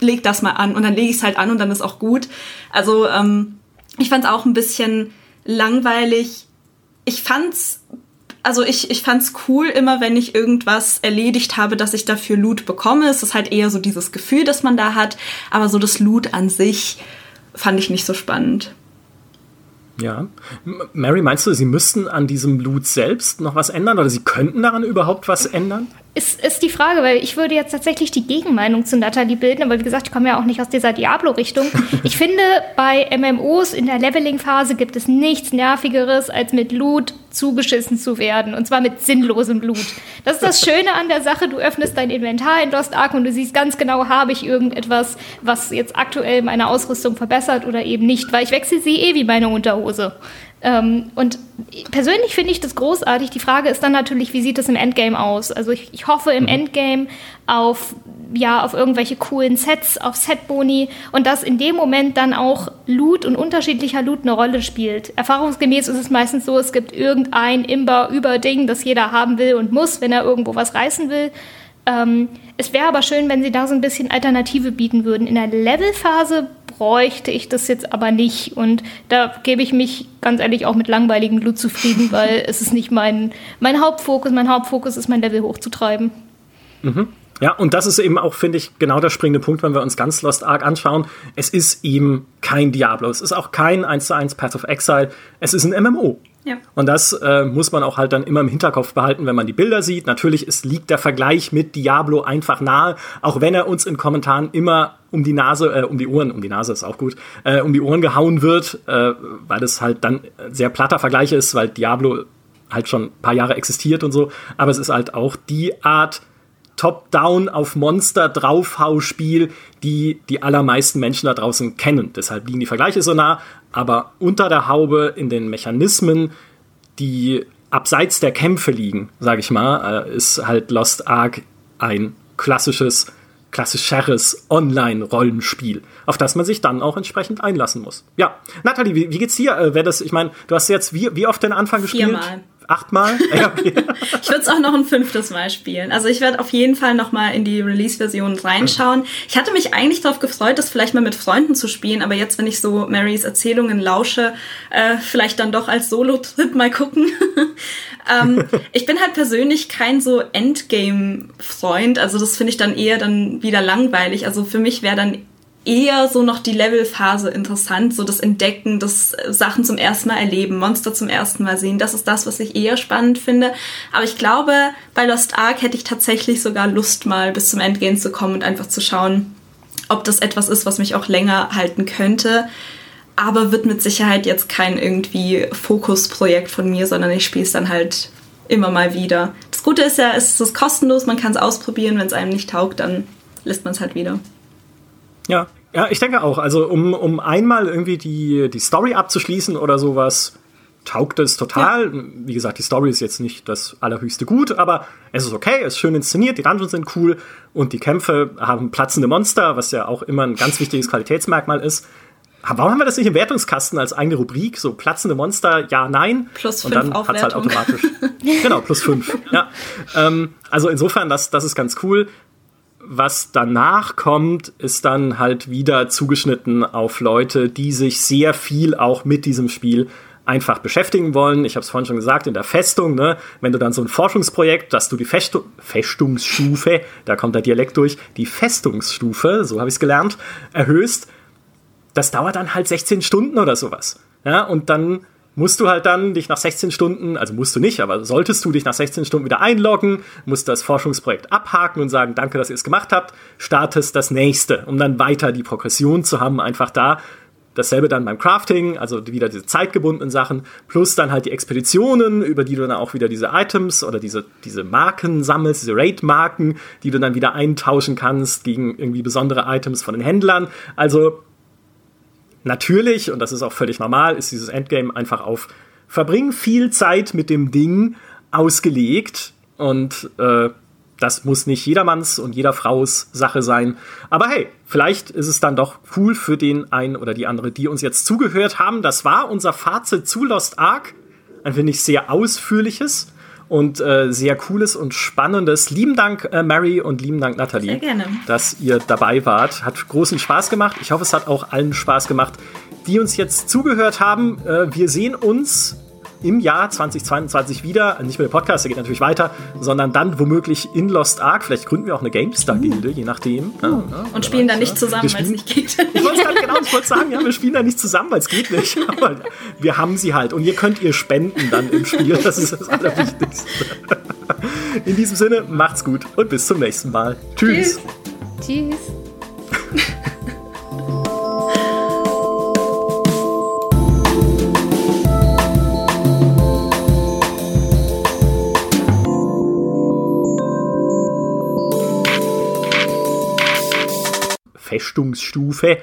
leg das mal an und dann lege ich es halt an und dann ist auch gut. Also ähm, ich fand es auch ein bisschen langweilig. Ich fand's also ich, ich fand's cool, immer wenn ich irgendwas erledigt habe, dass ich dafür Loot bekomme. Es ist halt eher so dieses Gefühl, das man da hat. Aber so das Loot an sich fand ich nicht so spannend. Ja. Mary, meinst du, sie müssten an diesem Loot selbst noch was ändern oder sie könnten daran überhaupt was ändern? Ist, ist die Frage, weil ich würde jetzt tatsächlich die Gegenmeinung zu Natalie bilden, aber wie gesagt, ich komme ja auch nicht aus dieser Diablo-Richtung. [laughs] Ich finde, bei MMOs in der Leveling-Phase gibt es nichts Nervigeres, als mit Loot zugeschissen zu werden. Und zwar mit sinnlosem Loot. Das ist das [laughs] Schöne an der Sache. Du öffnest dein Inventar in Lost Ark und du siehst ganz genau, habe ich irgendetwas, was jetzt aktuell meine Ausrüstung verbessert oder eben nicht, weil ich wechsle sie eh wie meine Unterhose. Ähm, und persönlich finde ich das großartig. Die Frage ist dann natürlich, wie sieht es im Endgame aus? Also ich, ich hoffe im mhm. Endgame auf ja, auf irgendwelche coolen Sets, auf Setboni und dass in dem Moment dann auch Loot und unterschiedlicher Loot eine Rolle spielt. Erfahrungsgemäß ist es meistens so, es gibt irgendein Imber-Über-Ding, das jeder haben will und muss, wenn er irgendwo was reißen will. Ähm, es wäre aber schön, wenn sie da so ein bisschen Alternative bieten würden. In der Levelphase bräuchte ich das jetzt aber nicht. Und da gebe ich mich ganz ehrlich auch mit langweiligem Loot zufrieden, [laughs] weil es ist nicht mein, mein Hauptfokus. Mein Hauptfokus ist, mein Level hochzutreiben. Mhm. Ja, und das ist eben auch, finde ich, genau der springende Punkt, wenn wir uns ganz Lost Ark anschauen. Es ist eben kein Diablo. Es ist auch kein 1 zu 1 Path of Exile. Es ist ein MMO. Und das äh, muss man auch halt dann immer im Hinterkopf behalten, wenn man die Bilder sieht. Natürlich ist, liegt der Vergleich mit Diablo einfach nahe, auch wenn er uns in Kommentaren immer um die Nase, äh, um die Ohren, um die Nase ist auch gut, äh, um die Ohren gehauen wird, äh, weil es halt dann sehr platter Vergleich ist, weil Diablo halt schon ein paar Jahre existiert und so. Aber es ist halt auch die Art, Top-Down auf Monster draufhau-Spiel, die die allermeisten Menschen da draußen kennen. Deshalb liegen die Vergleiche so nah. Aber unter der Haube in den Mechanismen, die abseits der Kämpfe liegen, sage ich mal, äh, ist halt Lost Ark ein klassisches, klassischeres Online-Rollenspiel, auf das man sich dann auch entsprechend einlassen muss. Ja, Nathalie, wie, wie geht's dir? Äh, das, ich meine, du hast jetzt wie, wie oft den Anfang gespielt? Achtmal? [laughs] Ja, okay. ich würde es auch noch ein fünftes Mal spielen. Also ich werde auf jeden Fall noch mal in die Release-Version reinschauen. Ich hatte mich eigentlich darauf gefreut, das vielleicht mal mit Freunden zu spielen, aber jetzt, wenn ich so Marys Erzählungen lausche, äh, vielleicht dann doch als Solo-Trip mal gucken. [laughs] ähm, ich bin halt persönlich kein so Endgame-Freund. Also das finde ich dann eher dann wieder langweilig. Also für mich wäre dann eher so noch die Levelphase interessant, so das Entdecken, das Sachen zum ersten Mal erleben, Monster zum ersten Mal sehen. Das ist das, was ich eher spannend finde. Aber ich glaube, bei Lost Ark hätte ich tatsächlich sogar Lust, mal bis zum Endgame zu kommen und einfach zu schauen, ob das etwas ist, was mich auch länger halten könnte. Aber wird mit Sicherheit jetzt kein irgendwie Fokusprojekt von mir, sondern ich spiele es dann halt immer mal wieder. Das Gute ist ja, es ist kostenlos, man kann es ausprobieren. Wenn es einem nicht taugt, dann lässt man es halt wieder. Ja, ja, ich denke auch. Also um, um einmal irgendwie die, die Story abzuschließen oder sowas, taugt es total. Ja. Wie gesagt, die Story ist jetzt nicht das allerhöchste Gut, aber es ist okay, es ist schön inszeniert, die Dungeons sind cool und die Kämpfe haben platzende Monster, was ja auch immer ein ganz wichtiges Qualitätsmerkmal ist. Warum haben wir das nicht im Wertungskasten als eigene Rubrik? So platzende Monster, ja, nein. Plus fünf Und dann hat halt automatisch. [laughs] genau, plus fünf. Ja. Ähm, also insofern, das, das ist ganz cool was danach kommt, ist dann halt wieder zugeschnitten auf Leute, die sich sehr viel auch mit diesem Spiel einfach beschäftigen wollen. Ich habe es vorhin schon gesagt, in der Festung, ne, wenn du dann so ein Forschungsprojekt, dass du die Festung, Festungsstufe, da kommt der Dialekt durch, die Festungsstufe, so habe ich es gelernt, erhöhst, das dauert dann halt 16 Stunden oder sowas. Ja, und dann musst du halt dann dich nach 16 Stunden, also musst du nicht, aber solltest du dich nach 16 Stunden wieder einloggen, musst das Forschungsprojekt abhaken und sagen, danke, dass ihr es gemacht habt, startest das nächste, um dann weiter die Progression zu haben, einfach da. Dasselbe dann beim Crafting, also wieder diese zeitgebundenen Sachen, plus dann halt die Expeditionen, über die du dann auch wieder diese Items oder diese, diese Marken sammelst, diese Raid-Marken, die du dann wieder eintauschen kannst gegen irgendwie besondere Items von den Händlern. Also Natürlich, und das ist auch völlig normal, ist dieses Endgame einfach auf verbring viel Zeit mit dem Ding ausgelegt und äh, das muss nicht jedermanns und jeder Frau's Sache sein. Aber hey, vielleicht ist es dann doch cool für den einen oder die andere, die uns jetzt zugehört haben. Das war unser Fazit zu Lost Ark. Ein, ich, sehr ausführliches und äh, sehr cooles und spannendes. Lieben Dank, äh, Mary, und lieben Dank, Nathalie, sehr gerne. dass ihr dabei wart. Hat großen Spaß gemacht. Ich hoffe, es hat auch allen Spaß gemacht, die uns jetzt zugehört haben. Äh, wir sehen uns im Jahr 2022 wieder. Nicht mehr der Podcast, der geht natürlich weiter, sondern dann womöglich in Lost Ark. Vielleicht gründen wir auch eine GameStar-Gilde, je nachdem. Uh. Ja, ja, und spielen dann nicht zusammen, weil es nicht geht. [laughs] Ich wollte genau, ich wollte sagen, ja, wir spielen da nicht zusammen, weil es geht nicht. [laughs] Aber wir haben sie halt. Und ihr könnt ihr spenden dann im Spiel. Das ist das Allerwichtigste. [laughs] In diesem Sinne, macht's gut und bis zum nächsten Mal. Tschüss. Tschüss. Festungsstufe